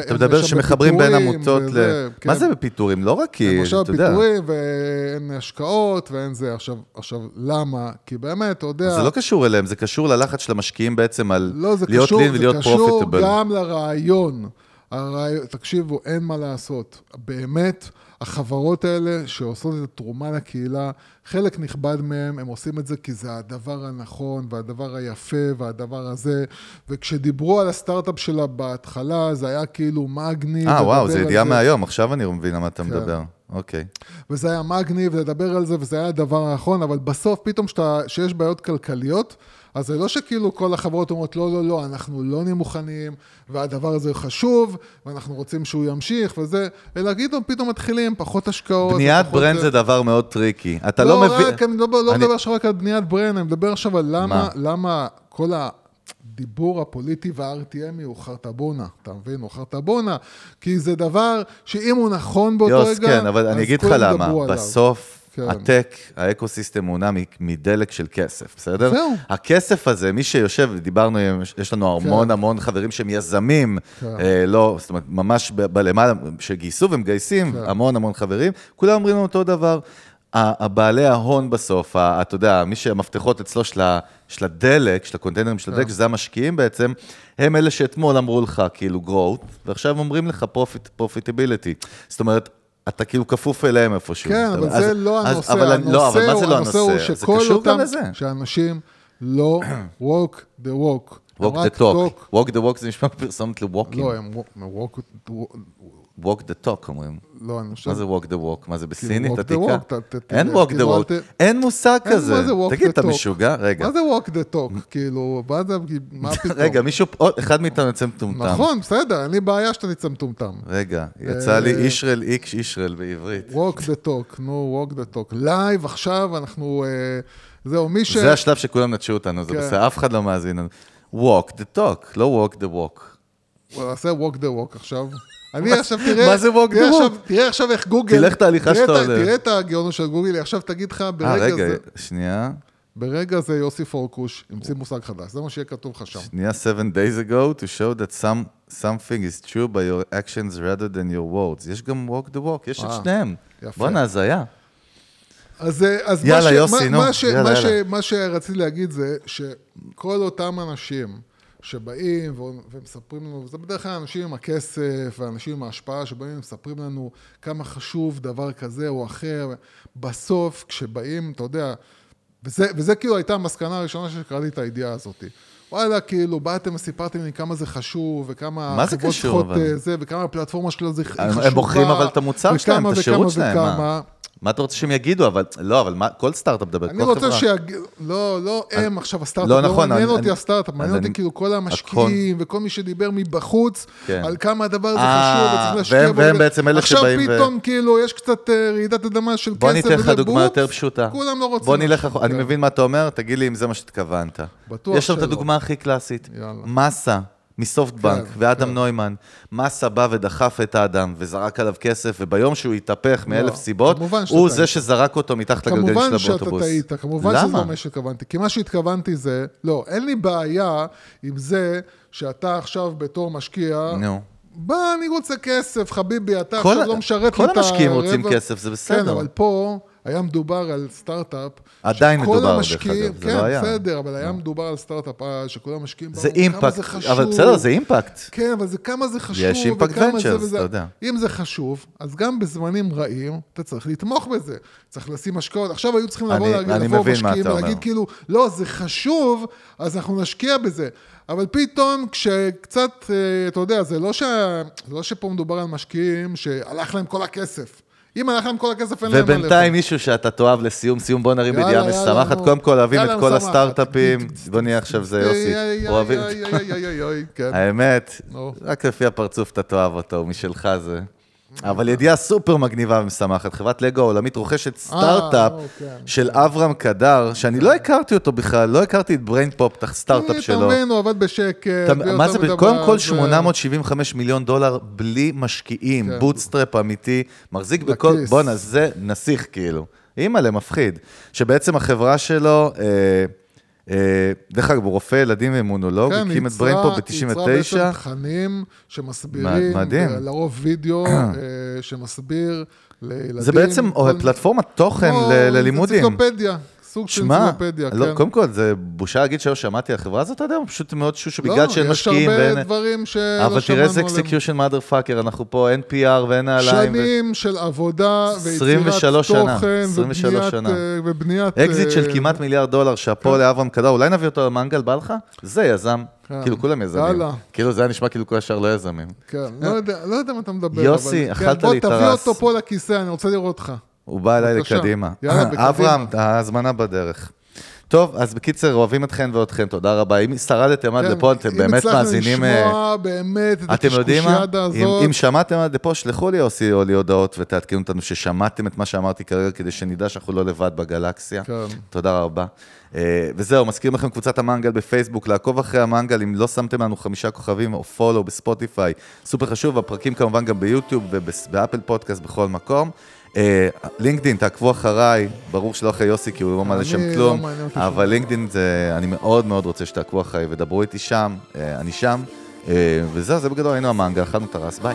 אתה מדבר שמחברים בין עמותות ל... מה זה בפיטורים? לא רק כי, אתה יודע,
פיטורים ואין השקעות ואין זה. עכשיו, למה? כי באמת, אתה יודע...
זה לא קשור אליהם, זה קשור ללחץ של המשקיעים בעצם על
לא,
להיות לין ולהיות פרופיטבל.
גם לרעיון. הרעיון. תקשיבו, אין מה לעשות. באמת, החברות האלה שעושות את התרומה לקהילה, חלק נכבד מהם, הם עושים את זה כי זה הדבר הנכון, והדבר היפה, והדבר הזה. וכשדיברו על הסטארט-אפ שלה בהתחלה, זה היה כאילו מגניב.
אה, וואו,
על
ידיעה מהיום, עכשיו אני מבין על מה אתה
כן.
מדבר. אוקיי.
וזה היה מגניב לדבר על זה, וזה היה הדבר הנכון, אבל בסוף פתאום שאתה, שיש בעיות כלכליות, אז זה לא שכאילו כל החברות אומרות, לא, לא, לא, אנחנו לא נהיה מוכנים, והדבר הזה חשוב, ואנחנו רוצים שהוא ימשיך וזה, אלא פתאום, פתאום מתחילים, פחות השקעות.
בניית brand זה דבר מאוד טריקי. אתה
לא,
לא מבין...
רק, אני לא, לא
אני-
מדבר עכשיו רק על בניית brand, אני מדבר עכשיו על למה,
מה?
למה כל הדיבור הפוליטי וה-RTMי הוא חרטבונה, אתה מבין? הוא חרטבונה, כי זה דבר שאם הוא נכון באותו
יוס,
רגע,
כן, אבל אני אגיד לך למה. בסוף,
כן.
ה tech, ה ecosystem מונע מדלק של כסף, בסדר?
זהו.
הכסף הזה, מי שיושב, דיברנו, יש לנו המון
כן.
המון חברים שהם יזמים,
כן.
אה, לא, זאת אומרת, ממש בלמעלה, שגייסו ומגייסים,
כן.
המון המון חברים, כולם אומרים לנו אותו דבר. הבעלי ההון בסוף, אתה יודע, מי שהמפתחות אצלו של הדלק, של ה containerים של הדלק, שזה המשקיעים בעצם, הם אלה שאתמול אמרו לך כאילו growth, ועכשיו אומרים לך profit, profitability. זאת אומרת, אתה כאילו כפוף אליהם איפשהו.
כן, אבל
אז-
זה לא
אז-
הנושא,
אבל לא, אבל מה זה לא
הנושא?
זה
שכל
קשור גם
אותם,
לזה.
שאנשים לא walk the walk.
Walk the talk. walk the walk זה נשמע פרסומת ל-walking.
לא, הם walk- walk,
walk the talk אומרים.
לא, אני חושב...
מה זה walk the walk? מה זה בסינית?
walk the
עתיקה? אין walk the
כאילו,
walk. אין מושג כזה. תגיד, אתה? משוגע? רגע.
מה זה walk the talk? כאילו, מה זה, מה פתאום?
רגע, מישהו, אחד מאיתנו יוצא מטומטם.
נכון, בסדר, אין לי בעיה שאתה תצא מטומטם.
רגע, יצא לי
אה,
אישרל איקש אישרל בעברית.
walk the talk, נו, walk the talk. לייב, עכשיו אנחנו... אה, זהו, מי ש...
זה השלב שכולם נטשו אותנו, זה
כן.
בסדר, אף אחד לא מאזין לנו. Walk the talk, לא walk the walk.
נעשה walk the walk עכשיו. אני עכשיו, תראה...
מה זה walk the walk?
תראה עכשיו איך גוגל...
תלך את ההליכה שאתה עולה.
תראה את הגאונות של גוגל, עכשיו תגיד לך,
אה,
ברגע
רגע,
זה...
שנייה,
ברגע זה יוסי פורקוש המציא מושג חדש, זה מה שיהיה כתוב לך שם.
שנייה, seven days ago, to show that some, something is true by your actions rather than your words. יש גם walk the walk, יש את
אה,
שניהם.
יפה.
בואנה, הזיה.
אז, אה, אז
יאללה,
מה, ש,
יוסי,
מה,
נו,
מה, ש,
יאללה,
מה, ש,
יאללה.
מה שרציתי להגיד זה שכל אותם אנשים שבאים ומספרים לנו, זה בדרך כלל אנשים עם הכסף ואנשים עם ההשפעה שבאים ומספרים לנו כמה חשוב דבר כזה או אחר, בסוף כשבאים, אתה יודע, וזה, וזה כאילו הייתה המסקנה הראשונה שקראתי את הידיעה הזאת. וואלה, כאילו, באתם וסיפרתם לי כמה זה חשוב, וכמה
מה זה קשור, אבל?
אה, זה, וכמה הפלטפורמה שלו זה חשובה.
הם בוחרים אבל את המוצר שלהם,
וכמה
את השירות
וכמה
שלהם, מה?
וכמה.
מה אתה רוצה שהם יגידו? אבל, לא, אבל מה, כל סטארט-אפ מדבר, כל
אני
חברה.
רוצה שיגיד, לא, לא הם עכשיו הסטארט-אפ,
לא
לא
נכון,
מעניין
אני-
אותי
אני-
הסטארט-אפ, מעניין אותי
אני-
כאילו כל המשקיעים וכל מי שדיבר מבחוץ,
כן.
על כמה הדבר הזה
אה,
חשוב וצריך להשקיע בו.
והם. בעצם אלה שבאים ו-
עכשיו פתאום כאילו יש קצת אה, רעידת אדמה של כסף,
בוא ניתן לך דוגמה יותר פשוטה.
כולם לא רוצים.
בוא נלך, אחורה. אני. מבין מה אתה אומר, תגיד לי אם זה מה שהתכוונת.
בטוח
יש שם את
שלא.
הדוגמה הכי קלאסית. מסה. מסופטבנק,
כן,
ואדם
כן.
נוימן, מסה בא ודחף את האדם וזרק עליו כסף, וביום שהוא התהפך מאלף סיבות,
כמובן שאתה
הוא. זה שזרק אותו מתחת לגלגלים של
כמובן שאתה. טעית, כמובן שזה? לא מה שהתכוונתי. כי מה שהתכוונתי זה, לא, אין לי בעיה עם זה שאתה עכשיו בתור משקיע,
נו.
בא, אני רוצה כסף, חביבי, אתה
כל
עכשיו לא משרת
כל
לי את הרבע.
המשקיעים רוצים כסף, זה בסדר.
כן, אבל פה היה מדובר על סטארט-אפ.
עדיין מדובר, דרך
המשקיעים-
אגב, זה
כן,
לא היה.
בסדר, אבל היה מדובר על סטארט-אפ אה, שכל המשקיעים
זה
באו, כמה
אימפקט,
זה חשוב.
אבל בסדר, זה אימפקט.
כן, אבל זה כמה זה חשוב.
יש אימפקט ונצ'רס. אתה יודע.
אם זה חשוב, אז גם בזמנים רעים, אתה צריך לתמוך בזה. צריך לשים השקעות. עכשיו היו צריכים לבוא להגיד, לבוא משקיעים ולהגיד. כאילו, לא, זה חשוב, אז אנחנו נשקיע בזה. אבל פתאום כשקצת, אה, אתה יודע, זה לא, ש... זה לא שפה מדובר על משקיעים שהלך להם כל הכסף. אם הלך להם כל הכסף, אין להם מה לאכול.
ובינתיים מישהו שאתה תאהב לסיום, סיום בוא נרים ידיעה משמחת. קודם כל אוהבים את כל. הסטארט-אפים. בוא נהיה עכשיו זה יוסי. אוהבים... האמת. רק לפי הפרצוף אתה תאהב אותו, הוא משלך זה. אבל ידיעה סופר מגניבה ומשמחת, חברת לגו העולמית רוכשת סטארט-אפ
אה, כן,
של אברהם קדר, שאני לא הכרתי אותו בכלל, לא הכרתי את בריין פופ, את הסטארט-אפ
אתה
שלו.
מבין, הוא עבד בשקט.
מה זה, קודם כל
בעיה,
875 מיליון דולר בלי משקיעים,
כן.
bootstrap אמיתי, מחזיק בכל. בואנה, זה נסיך כאילו. אימא'לה, מפחיד. שבעצם החברה שלו, אה, אה, דרך אגב, הוא רופא ילדים ואימונולוג,
כן,
הקים את
ייצרה-
בריין פופ
ייצרה
ב-99.
בעצם תכנים שמסבירים,
מדהים.
לרוב וידאו אה, שמסביר לילדים.
זה בעצם
כל-
פלטפורמת תוכן
כמו
ללימודים.
אנציקלופדיה, סוג של אנציקלופדיה,
לא,
כן.
קודם כל, זה בושה להגיד שלא שמעתי על החברה הזאת, אתה יודע, פשוט מאוד שושו,
לא,
בגלל שאין משקיעים
יש
ואין...
הרבה דברים שלא
אבל תראה איזה
שמענו עליהם.
execution motherfucker, אנחנו פה, אין PR ואין נעליים.
שנים של עבודה ויצירת
23 שנה,
תוכן
23
ובניית,
שנה.
אה, ובניית...
אקזיט של
אה,
כמעט מיליארד דולר, שאפו לאברהם קדר, אולי נביא אותו למנגל, בא לך? זה יזם.
כן.
כאילו, כולם יזמים.
יאללה.
כאילו, זה היה נשמע כאילו כל השאר לא יזמים.
כן, לא יודע, לא יודע מה אתה מדבר.
יוסי,
אבל-
אכלת
כן,
לי את
בוא תביא. אותו פה לכיסא, אני רוצה לראות אותך.
הוא בא אליי. לקדימה.
בקדימה.
אברהם, ההזמנה בדרך. טוב, אז בקיצר, אוהבים אתכן ואתכן, תודה רבה. אם שרדתם עד
כן,
לפה, אתם באמת מאזינים...
אם
אה,
הצלחנו לשמוע באמת את
אתם יודעים מה?
הקשקושיאדה
אם,
הזאת,
אם שמעתם עד לפה, שלחו לי אוסי או לי הודעות ותעדכנו אותנו ששמעתם את מה שאמרתי כרגע, כדי שנדע שאנחנו לא לבד בגלקסיה.
כן.
תודה רבה. אה, וזהו, מזכירים לכם קבוצת המנגל בפייסבוק, לעקוב אחרי המנגל, אם לא שמתם לנו חמישה כוכבים או פולו בספוטיפיי, סופר חשוב, הפרקים כמובן גם ביוטיוב ובאפל פודקאסט בכל מקום. אה, לינקדאין, תעקבו אחריי, ברור שלא אחרי יוסי, כי הוא לא מעלה שם
לא
כלום, אבל לינקדאין זה, אני מאוד מאוד רוצה שתעקבו אחריי ודברו איתי שם, אה, אני שם, אה, וזהו, זה בגדול, היינו המנגל, אכלנו את הרס, ביי.